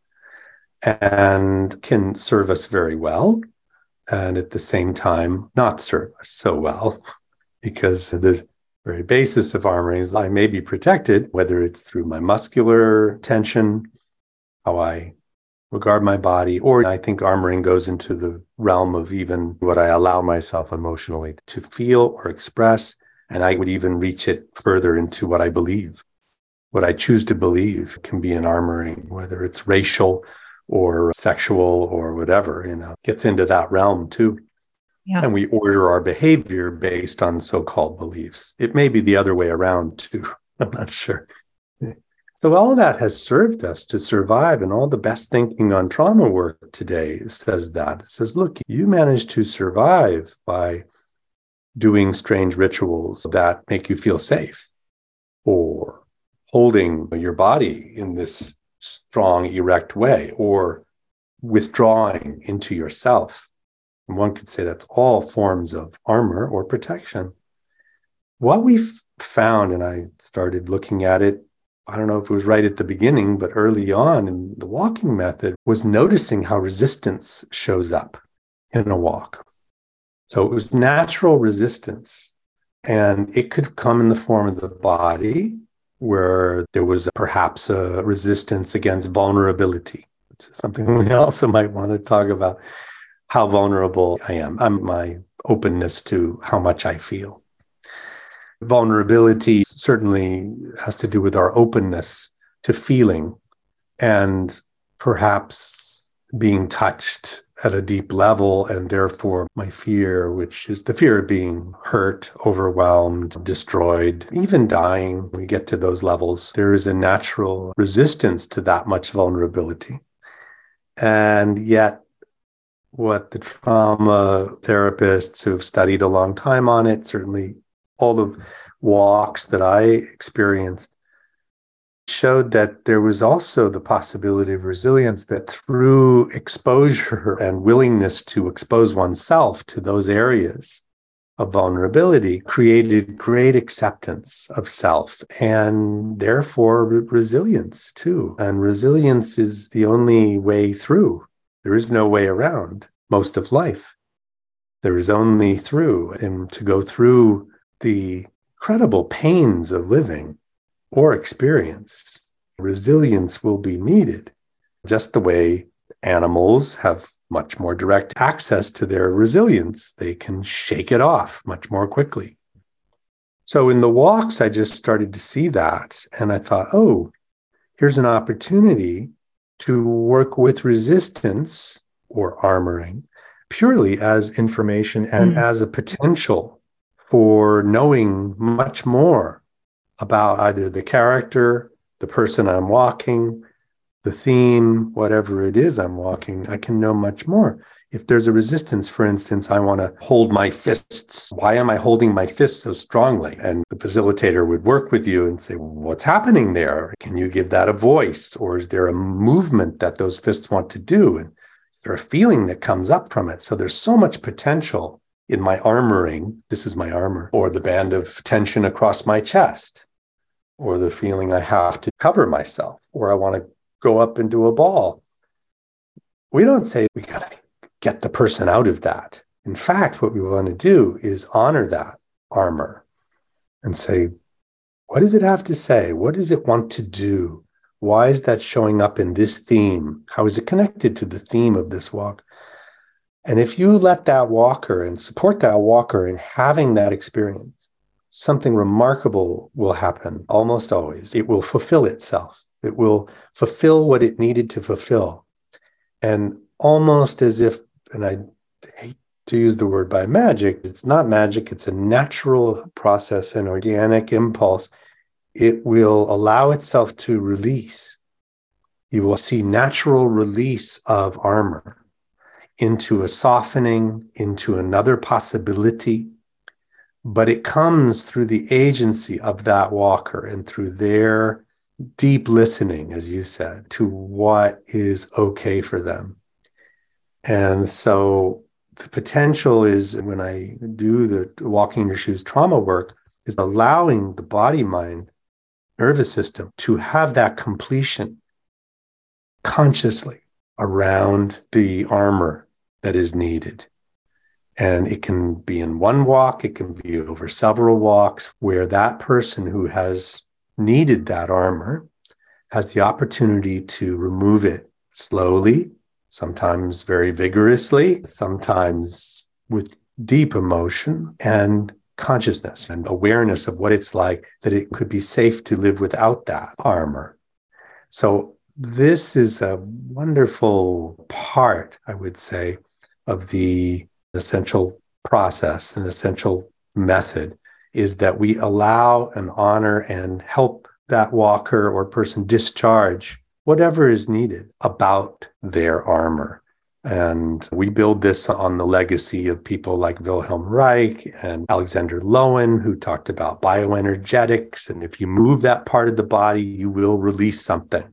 and can serve us very well. And at the same time, not serve us so well because the very basis of armoring is I may be protected, whether it's through my muscular tension, how I regard my body, or I think armoring goes into the realm of even what I allow myself emotionally to feel or express. And I would even reach it further into what I believe. What I choose to believe can be an armoring, whether it's racial or sexual or whatever, you know, gets into that realm too. Yeah. And we order our behavior based on so called beliefs. It may be the other way around too. I'm not sure. So, all that has served us to survive, and all the best thinking on trauma work today says that. It says, look, you managed to survive by doing strange rituals that make you feel safe, or holding your body in this strong, erect way, or withdrawing into yourself and one could say that's all forms of armor or protection. What we've found, and I started looking at it I don't know if it was right at the beginning, but early on in the walking method was noticing how resistance shows up in a walk. So it was natural resistance. And it could come in the form of the body, where there was perhaps a resistance against vulnerability, which is something we also might want to talk about how vulnerable I am. I'm my openness to how much I feel. Vulnerability certainly has to do with our openness to feeling and perhaps being touched at a deep level, and therefore my fear, which is the fear of being hurt, overwhelmed, destroyed, even dying. We get to those levels. There is a natural resistance to that much vulnerability. And yet, what the trauma therapists who have studied a long time on it, certainly all the walks that I experienced, showed that there was also the possibility of resilience that through exposure and willingness to expose oneself to those areas of vulnerability created great acceptance of self and therefore resilience too. And resilience is the only way through. There is no way around most of life. There is only through. And to go through the incredible pains of living or experience, resilience will be needed, just the way animals have much more direct access to their resilience. They can shake it off much more quickly. So in the walks, I just started to see that. And I thought, oh, here's an opportunity to work with resistance or armoring purely as information and mm. as a potential for knowing much more about either the character, the person I'm walking, the theme, whatever it is I'm walking, I can know much more. If there's a resistance, for instance, I want to hold my fists. Why am I holding my fists so strongly? And the facilitator would work with you and say, What's happening there? Can you give that a voice? Or is there a movement that those fists want to do? And is there a feeling that comes up from it? So there's so much potential in my armoring. This is my armor, or the band of tension across my chest or the feeling I have to cover myself, or I want to go up into a ball. We don't say we got to get the person out of that. In fact, what we want to do is honor that armor and say, what does it have to say? What does it want to do? Why is that showing up in this theme? How is it connected to the theme of this walk? And if you let that walker and support that walker in having that experience, something remarkable will happen almost always. It will fulfill itself, it will fulfill what it needed to fulfill. And almost as if, and I hate to use the word by magic, it's not magic, it's a natural process, an organic impulse. It will allow itself to release. You will see natural release of armor into a softening, into another possibility, but it comes through the agency of that walker and through their deep listening, as you said, to what is okay for them. And so the potential is when I do the walking in your shoes trauma work, is allowing the body, mind, nervous system to have that completion consciously around the armor that is needed. And it can be in one walk, it can be over several walks, where that person who has needed that armor has the opportunity to remove it slowly, sometimes very vigorously, sometimes with deep emotion and consciousness and awareness of what it's like that it could be safe to live without that armor. So, this is a wonderful part, I would say, of the essential process, an essential method is that we allow and honor and help that walker or person discharge whatever is needed about their armor. And we build this on the legacy of people like Wilhelm Reich and Alexander Lowen, who talked about bioenergetics. And if you move that part of the body, you will release something.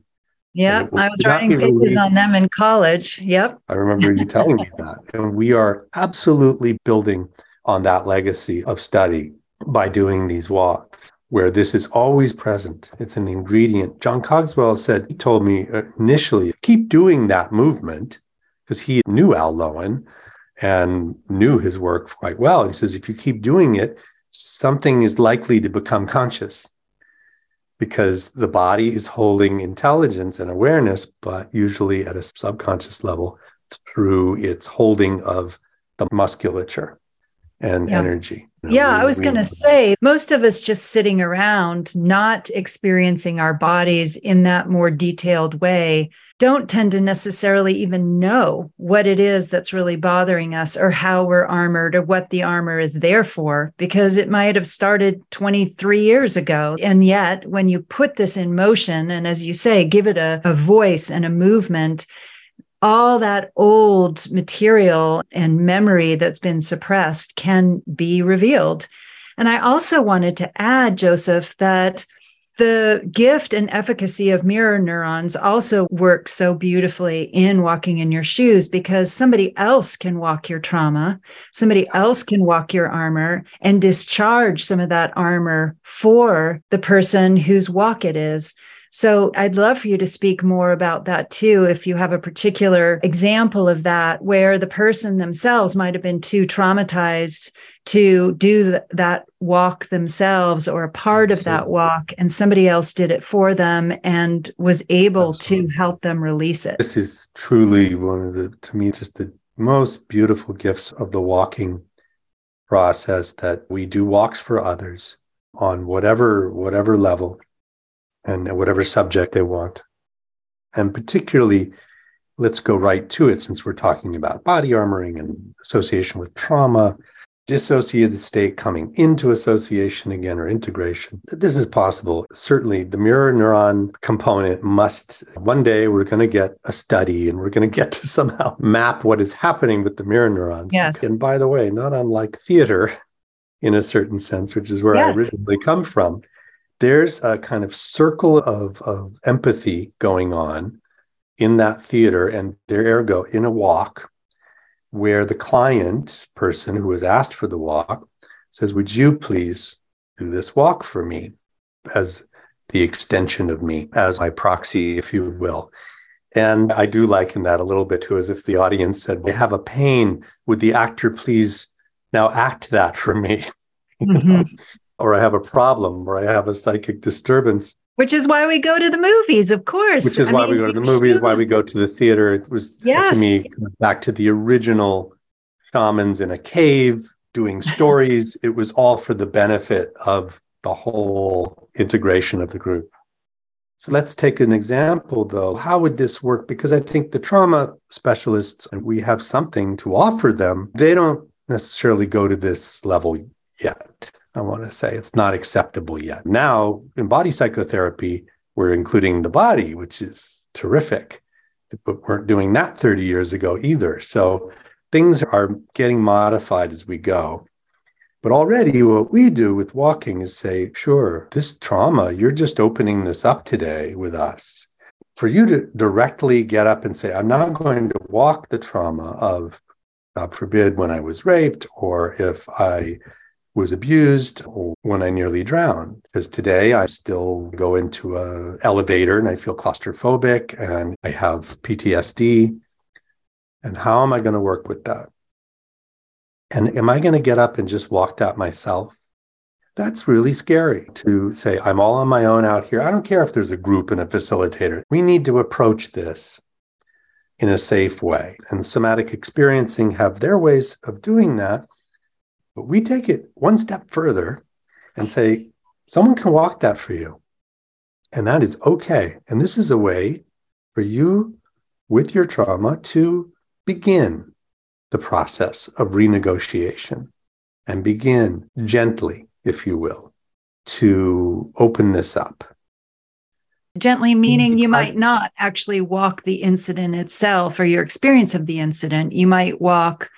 Yeah, I was writing papers on them in college. Yep. I remember you telling me that. And we are absolutely building on that legacy of study by doing these walks. where this is always present. It's an ingredient. John Cogswell said, he told me uh, initially, keep doing that movement because he knew Al Lowen and knew his work quite well. He says, if you keep doing it, something is likely to become conscious because the body is holding intelligence and awareness, but usually at a subconscious level through its holding of the musculature and yeah. energy. Yeah, I was going to say most of us just sitting around, not experiencing our bodies in that more detailed way, don't tend to necessarily even know what it is that's really bothering us or how we're armored or what the armor is there for, because it might have started 23 years ago. And yet, when you put this in motion, and as you say, give it a, a voice and a movement, all that old material and memory that's been suppressed can be revealed. And I also wanted to add, Joseph, that the gift and efficacy of mirror neurons also works so beautifully in walking in your shoes because somebody else can walk your trauma, somebody else can walk your armor and discharge some of that armor for the person whose walk it is. So I'd love for you to speak more about that too. If you have a particular example of that where the person themselves might have been too traumatized to do th- that walk themselves or a part of that walk, and somebody else did it for them and was able Absolutely. to help them release it. This is truly one of the, to me, just the most beautiful gifts of the walking process that we do walks for others on whatever whatever level and whatever subject they want. And particularly, let's go right to it since we're talking about body armoring and association with trauma, dissociated state coming into association again or integration. This is possible. Certainly, the mirror neuron component must, one day, we're going to get a study and we're going to get to somehow map what is happening with the mirror neurons. Yes. And by the way, not unlike theater in a certain sense, which is where yes. I originally come from there's a kind of circle of, of empathy going on in that theater and there ergo in a walk where the client person who was asked for the walk says would you please do this walk for me as the extension of me as my proxy if you will? And i do liken that a little bit to as if the audience said we have a pain. Would the actor please now act that for me? Mm-hmm or I have a problem or I have a psychic disturbance. Which is why we go to the movies, of course. Which is I why mean, we go to the movies, why we go to the theater. It was yes. to me back to the original shamans in a cave doing stories. it was all for the benefit of the whole integration of the group. So let's take an example though. How would this work? Because I think the trauma specialists, and we have something to offer them, they don't necessarily go to this level yet. I want to say it's not acceptable yet. Now, in body psychotherapy, we're including the body, which is terrific, but weren't doing that 30 years ago either. So things are getting modified as we go. But already, what we do with walking is say, sure, this trauma, you're just opening this up today with us. For you to directly get up and say, I'm not going to walk the trauma of, God forbid, when I was raped, or if I was abused or when I nearly drowned. Because today I still go into a elevator and I feel claustrophobic and I have PTSD. And how am I going to work with that? And am I going to get up and just walk that myself? That's really scary to say, I'm all on my own out here. I don't care if there's a group and a facilitator. We need to approach this in a safe way. And somatic experiencing have their ways of doing that. But we take it one step further and say, someone can walk that for you. And that is okay. And this is a way for you with your trauma to begin the process of renegotiation and begin gently, if you will, to open this up. Gently, meaning you mm, might not actually walk the incident itself or your experience of the incident. You might walk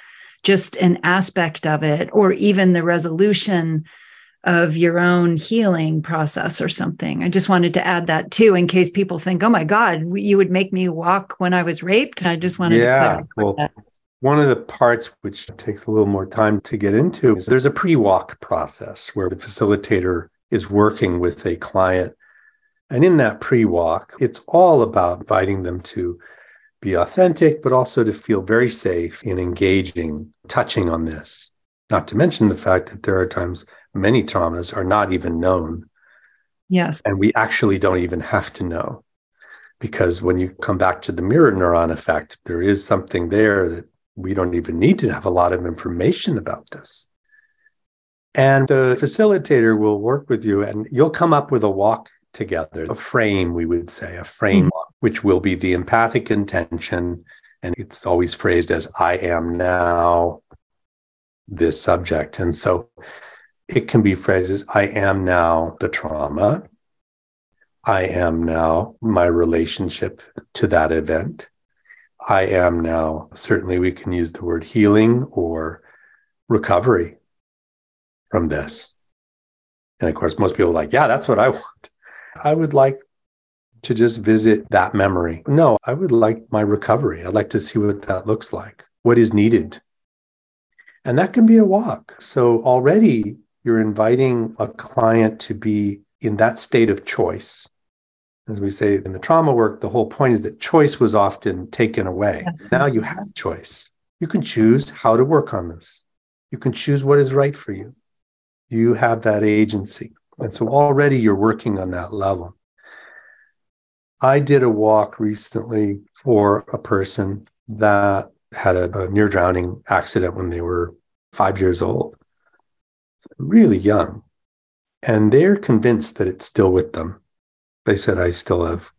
just an aspect of it, or even the resolution of your own healing process or something. I just wanted to add that too, in case people think, oh my God, you would make me walk when I was raped. I just wanted yeah, to well, that. One of the parts which takes a little more time to get into is there's a pre walk process where the facilitator is working with a client. And in that pre walk, it's all about inviting them to be authentic, but also to feel very safe in engaging, touching on this. Not to mention the fact that there are times many traumas are not even known. Yes. And we actually don't even have to know. Because when you come back to the mirror neuron effect, there is something there that we don't even need to have a lot of information about this. And the facilitator will work with you and you'll come up with a walk together, a frame, we would say, a frame, mm-hmm. Which will be the empathic intention. And it's always phrased as I am now this subject. And so it can be phrased as I am now the trauma. I am now my relationship to that event. I am now, certainly we can use the word healing or recovery from this. And of course, most people are like, yeah, that's what I want. I would like to just visit that memory. No, I would like my recovery. I'd like to see what that looks like, what is needed. And that can be a walk. So already you're inviting a client to be in that state of choice. As we say in the trauma work, the whole point is that choice was often taken away. That's now you have choice. You can choose how to work on this. You can choose what is right for you. You have that agency. And so already you're working on that level. I did a walk recently for a person that had a, a near drowning accident when they were five years old, really young. And they're convinced that it's still with them. They said, I still have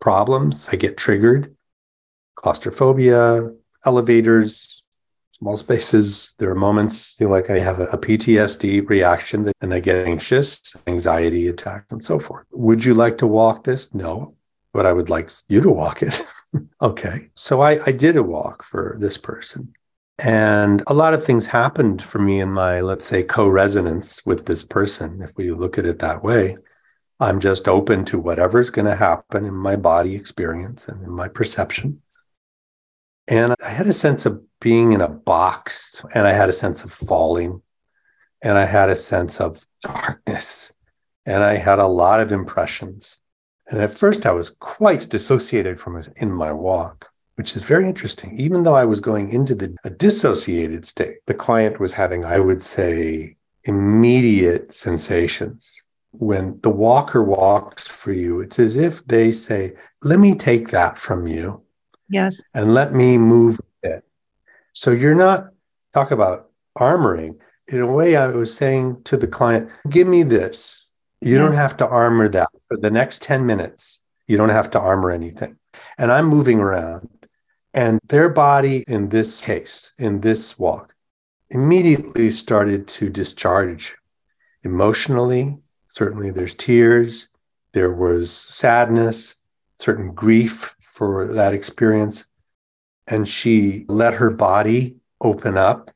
problems. I get triggered, claustrophobia, elevators, small spaces. There are moments you know, like I have a, a PTSD reaction and I get anxious, anxiety attacks, and so forth. Would you like to walk this? No, but I would like you to walk it. okay. So I, I did a walk for this person. And a lot of things happened for me in my, let's say, co resonance with this person, if we look at it that way. I'm just open to whatever's going to happen in my body experience and in my perception. And I had a sense of being in a box, and I had a sense of falling, and I had a sense of darkness, and I had a lot of impressions. And at first, I was quite dissociated from in my walk, which is very interesting. Even though I was going into the a dissociated state, the client was having, I would say, immediate sensations. When the walker walks for you, it's as if they say, Let me take that from you Yes. And let me move it. So you're not talk about armoring. In a way, I was saying to the client, give me this. You yes. don't have to armor that for the next 10 minutes. You don't have to armor anything. And I'm moving around. And their body, in this case, in this walk, immediately started to discharge emotionally. Certainly, there's tears, there was sadness, certain grief for that experience. And she let her body open up.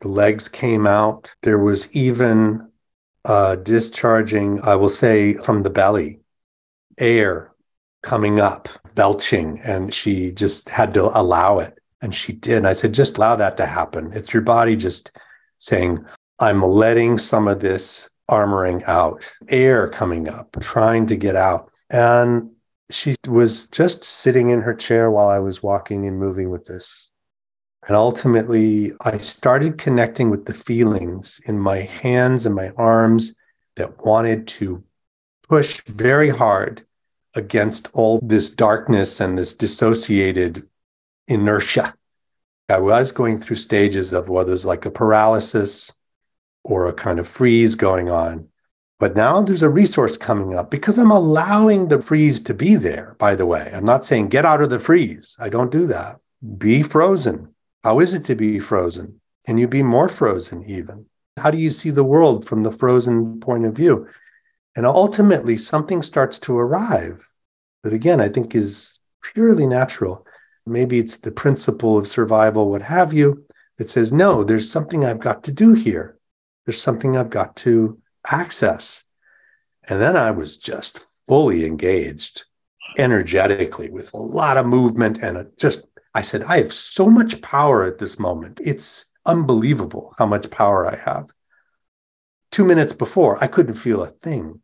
The legs came out. There was even uh, discharging, I will say, from the belly, air coming up, belching. And she just had to allow it. And she did. And I said, just allow that to happen. It's your body just saying, I'm letting some of this armoring out, air coming up, trying to get out. And she was just sitting in her chair while I was walking and moving with this. And ultimately, I started connecting with the feelings in my hands and my arms that wanted to push very hard against all this darkness and this dissociated inertia. I was going through stages of whether it's like a paralysis or a kind of freeze going on. But now there's a resource coming up because I'm allowing the freeze to be there, by the way. I'm not saying get out of the freeze. I don't do that. Be frozen. How is it to be frozen? Can you be more frozen even? How do you see the world from the frozen point of view? And ultimately, something starts to arrive that, again, I think is purely natural. Maybe it's the principle of survival, what have you, that says, no, there's something I've got to do here. There's something I've got to access. And then I was just fully engaged energetically with a lot of movement and just, I said, I have so much power at this moment. It's unbelievable how much power I have. two minutes before, I couldn't feel a thing.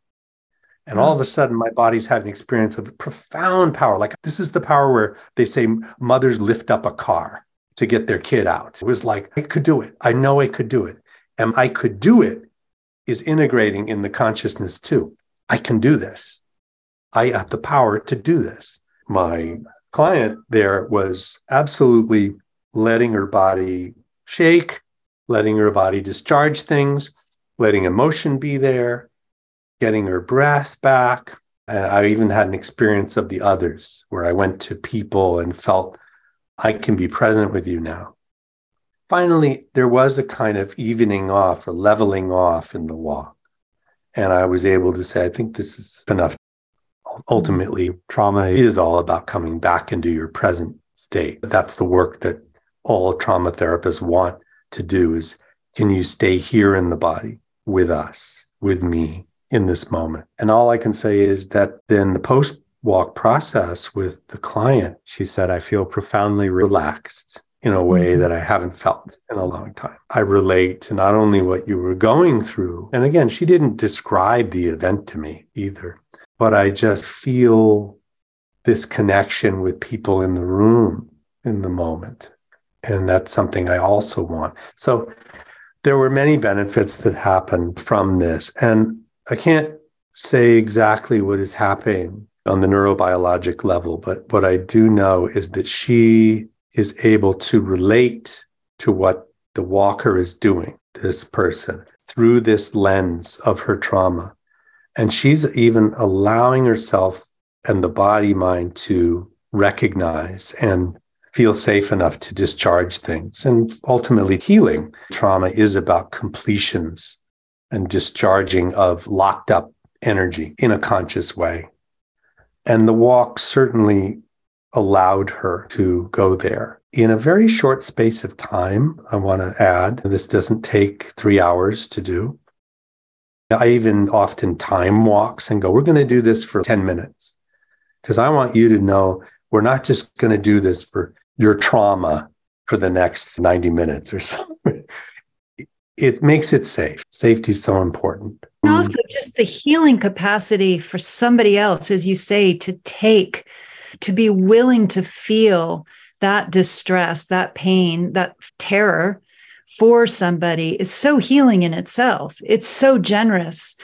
And all of a sudden, my body's had an experience of profound power. Like this is the power where they say mothers lift up a car to get their kid out. It was like, I could do it. I know I could do it. And I could do it is integrating in the consciousness too. I can do this. I have the power to do this. My client there was absolutely letting her body shake, letting her body discharge things, letting emotion be there, getting her breath back. And I even had an experience of the others where I went to people and felt I can be present with you now. Finally, there was a kind of evening off or leveling off in the walk. And I was able to say, I think this is enough. Ultimately, trauma is all about coming back into your present state. That's the work that all trauma therapists want to do is can you stay here in the body with us, with me in this moment? And all I can say is that then the post walk process with the client, she said, I feel profoundly relaxed in a way mm-hmm. that I haven't felt in a long time. I relate to not only what you were going through, and again, she didn't describe the event to me either, but I just feel this connection with people in the room in the moment. And that's something I also want. So there were many benefits that happened from this. And I can't say exactly what is happening on the neurobiologic level, but what I do know is that she is able to relate to what the walker is doing, this person, through this lens of her trauma. And she's even allowing herself and the body mind to recognize and feel safe enough to discharge things. And ultimately, healing trauma is about completions and discharging of locked up energy in a conscious way. And the walk certainly allowed her to go there. In a very short space of time, I want to add, this doesn't take three hours to do. I even often time walks and go, we're going to do this for 10 minutes. Because I want you to know we're not just going to do this for your trauma for the next 90 minutes or something. It makes it safe. Safety is so important. And also just the healing capacity for somebody else, as you say, to take to be willing to feel that distress, that pain, that terror for somebody is so healing in itself. It's so generous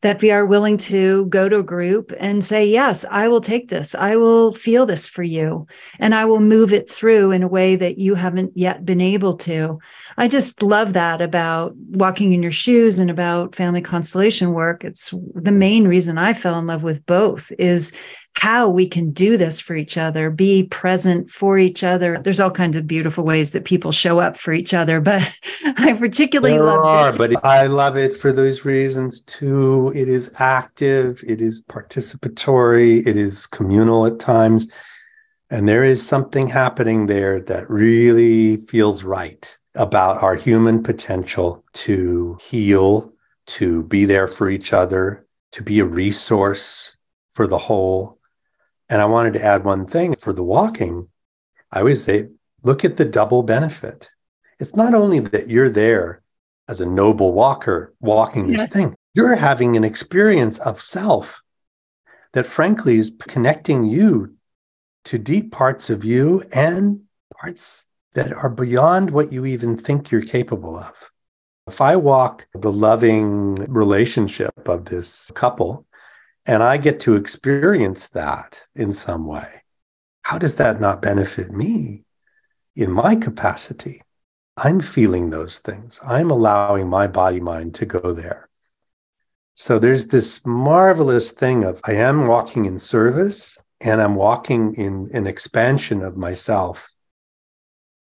that we are willing to go to a group and say, Yes, I will take this. I will feel this for you. And I will move it through in a way that you haven't yet been able to. I just love that about walking in your shoes and about family constellation work. It's the main reason I fell in love with both is how we can do this for each other, be present for each other. There's all kinds of beautiful ways that people show up for each other, but I particularly there love are, it. But I love it for those reasons too. It is active, it is participatory, it is communal at times. And there is something happening there that really feels right about our human potential to heal, to be there for each other, to be a resource for the whole and I wanted to add one thing for the walking. I always say, look at the double benefit. It's not only that you're there as a noble walker walking yes. this thing, you're having an experience of self that, frankly, is connecting you to deep parts of you and parts that are beyond what you even think you're capable of. If I walk the loving relationship of this couple, and I get to experience that in some way. How does that not benefit me in my capacity? I'm feeling those things. I'm allowing my body mind to go there. So there's this marvelous thing of I am walking in service and I'm walking in an expansion of myself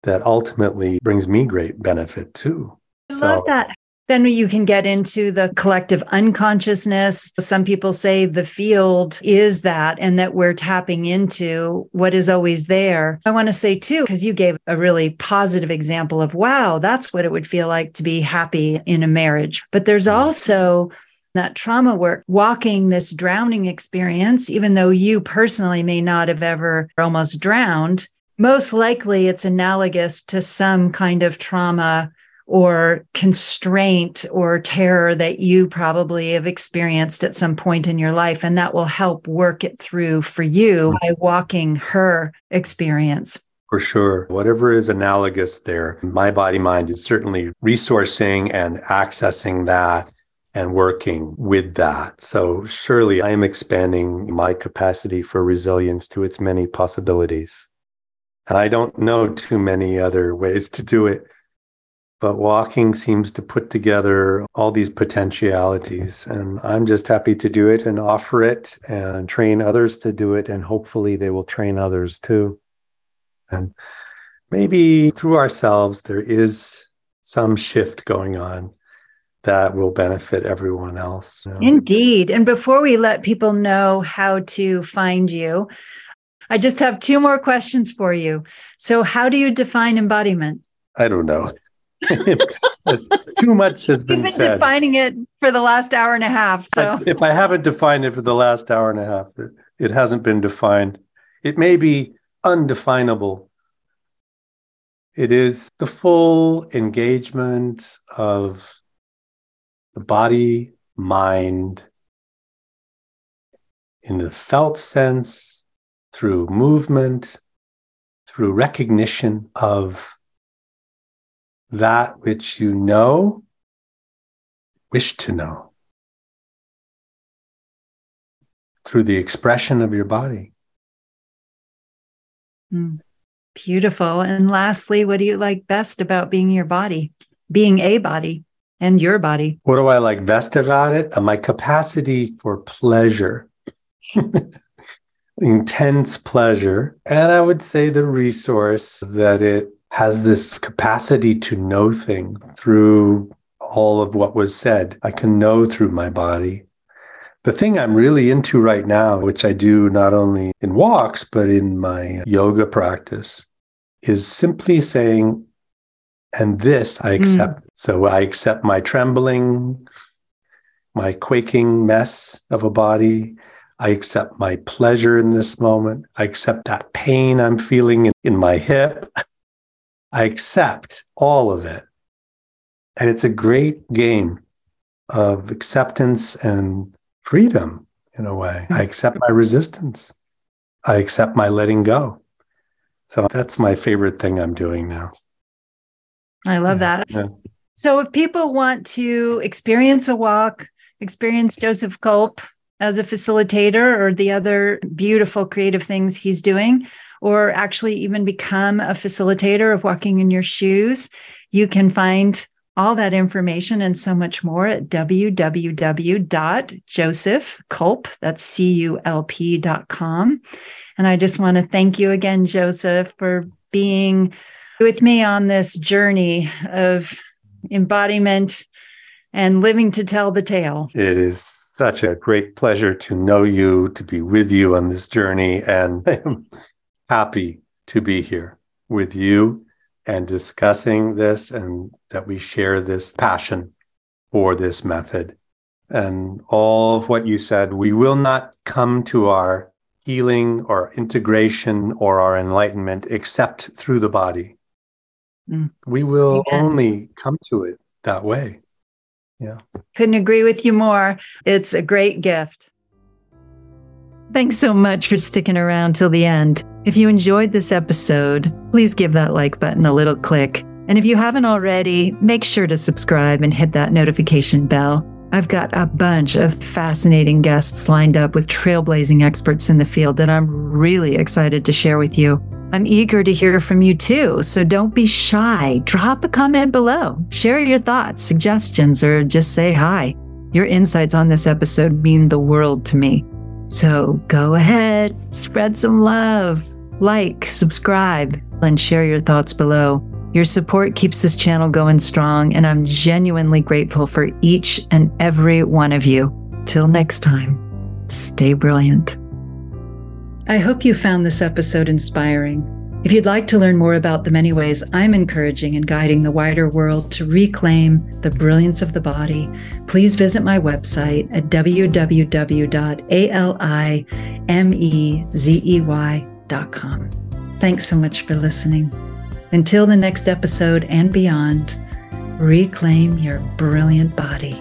that ultimately brings me great benefit too. I love that. Then you can get into the collective unconsciousness. Some people say the field is that, and that we're tapping into what is always there. I want to say, too, because you gave a really positive example of, wow, that's what it would feel like to be happy in a marriage. But there's mm. also that trauma work, walking this drowning experience, even though you personally may not have ever almost drowned, most likely it's analogous to some kind of trauma or constraint or terror that you probably have experienced at some point in your life. And that will help work it through for you mm-hmm. by walking her experience. For sure. Whatever is analogous there, my body mind is certainly resourcing and accessing that and working with that. So surely I am expanding my capacity for resilience to its many possibilities. And I don't know too many other ways to do it. But walking seems to put together all these potentialities. And I'm just happy to do it and offer it and train others to do it. And hopefully they will train others too. And maybe through ourselves, there is some shift going on that will benefit everyone else. You know? Indeed. And before we let people know how to find you, I just have two more questions for you. So, how do you define embodiment? I don't know. Too much has been, been said. defining it for the last hour and a half. So, if I haven't defined it for the last hour and a half, it, it hasn't been defined. It may be undefinable. It is the full engagement of the body, mind, in the felt sense, through movement, through recognition of that which you know, wish to know, through the expression of your body. Mm, beautiful. And lastly, what do you like best about being your body, being a body and your body? What do I like best about it? My capacity for pleasure. intense pleasure. And I would say the resource that it has this capacity to know things through all of what was said. I can know through my body. The thing I'm really into right now, which I do not only in walks, but in my yoga practice, is simply saying, and this I hmm. accept. Mm. So I accept my trembling, my quaking mess of a body. I accept my pleasure in this moment. I accept that pain I'm feeling in, in my hip. I accept all of it. And it's a great game of acceptance and freedom in a way. I accept my resistance. I accept my letting go. So that's my favorite thing I'm doing now. I love yeah. that. Yeah. So if people want to experience a walk, experience Joseph Culp as a facilitator or the other beautiful creative things he's doing, or actually even become a facilitator of walking in your shoes, you can find all that information and so much more at www.josephculp, that's C-U-L-P.com. And I just want to thank you again, Joseph, for being with me on this journey of embodiment and living to tell the tale. It is such a great pleasure to know you, to be with you on this journey. And I am happy to be here with you and discussing this and that we share this passion for this method. And all of what you said, we will not come to our healing or integration or our enlightenment except through the body. Mm. We will yeah. only come to it that way. Yeah. Couldn't agree with you more. It's a great gift. Thanks so much for sticking around till the end. If you enjoyed this episode, please give that like button a little click. And if you haven't already, make sure to subscribe and hit that notification bell. I've got a bunch of fascinating guests lined up with trailblazing experts in the field that I'm really excited to share with you. I'm eager to hear from you too, so don't be shy. Drop a comment below, share your thoughts, suggestions, or just say hi. Your insights on this episode mean the world to me. So go ahead, spread some love, like, subscribe, and share your thoughts below. Your support keeps this channel going strong, and I'm genuinely grateful for each and every one of you. Till next time, stay brilliant. I hope you found this episode inspiring. If you'd like to learn more about the many ways I'm encouraging and guiding the wider world to reclaim the brilliance of the body, please visit my website at www.alimezey.com. Thanks so much for listening. Until the next episode and beyond, reclaim your brilliant body.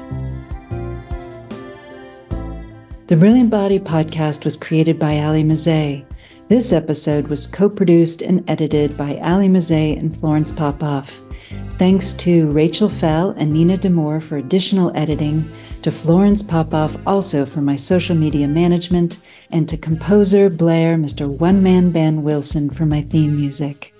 The Brilliant Body podcast was created by Ali Mezey. This episode was co produced and edited by Ali Mezey and Florence Popoff. Thanks to Rachel Fell and Nina Demore for additional editing, to Florence Popoff also for my social media management, and to composer Blair, Mr. One Man Band Wilson for my theme music.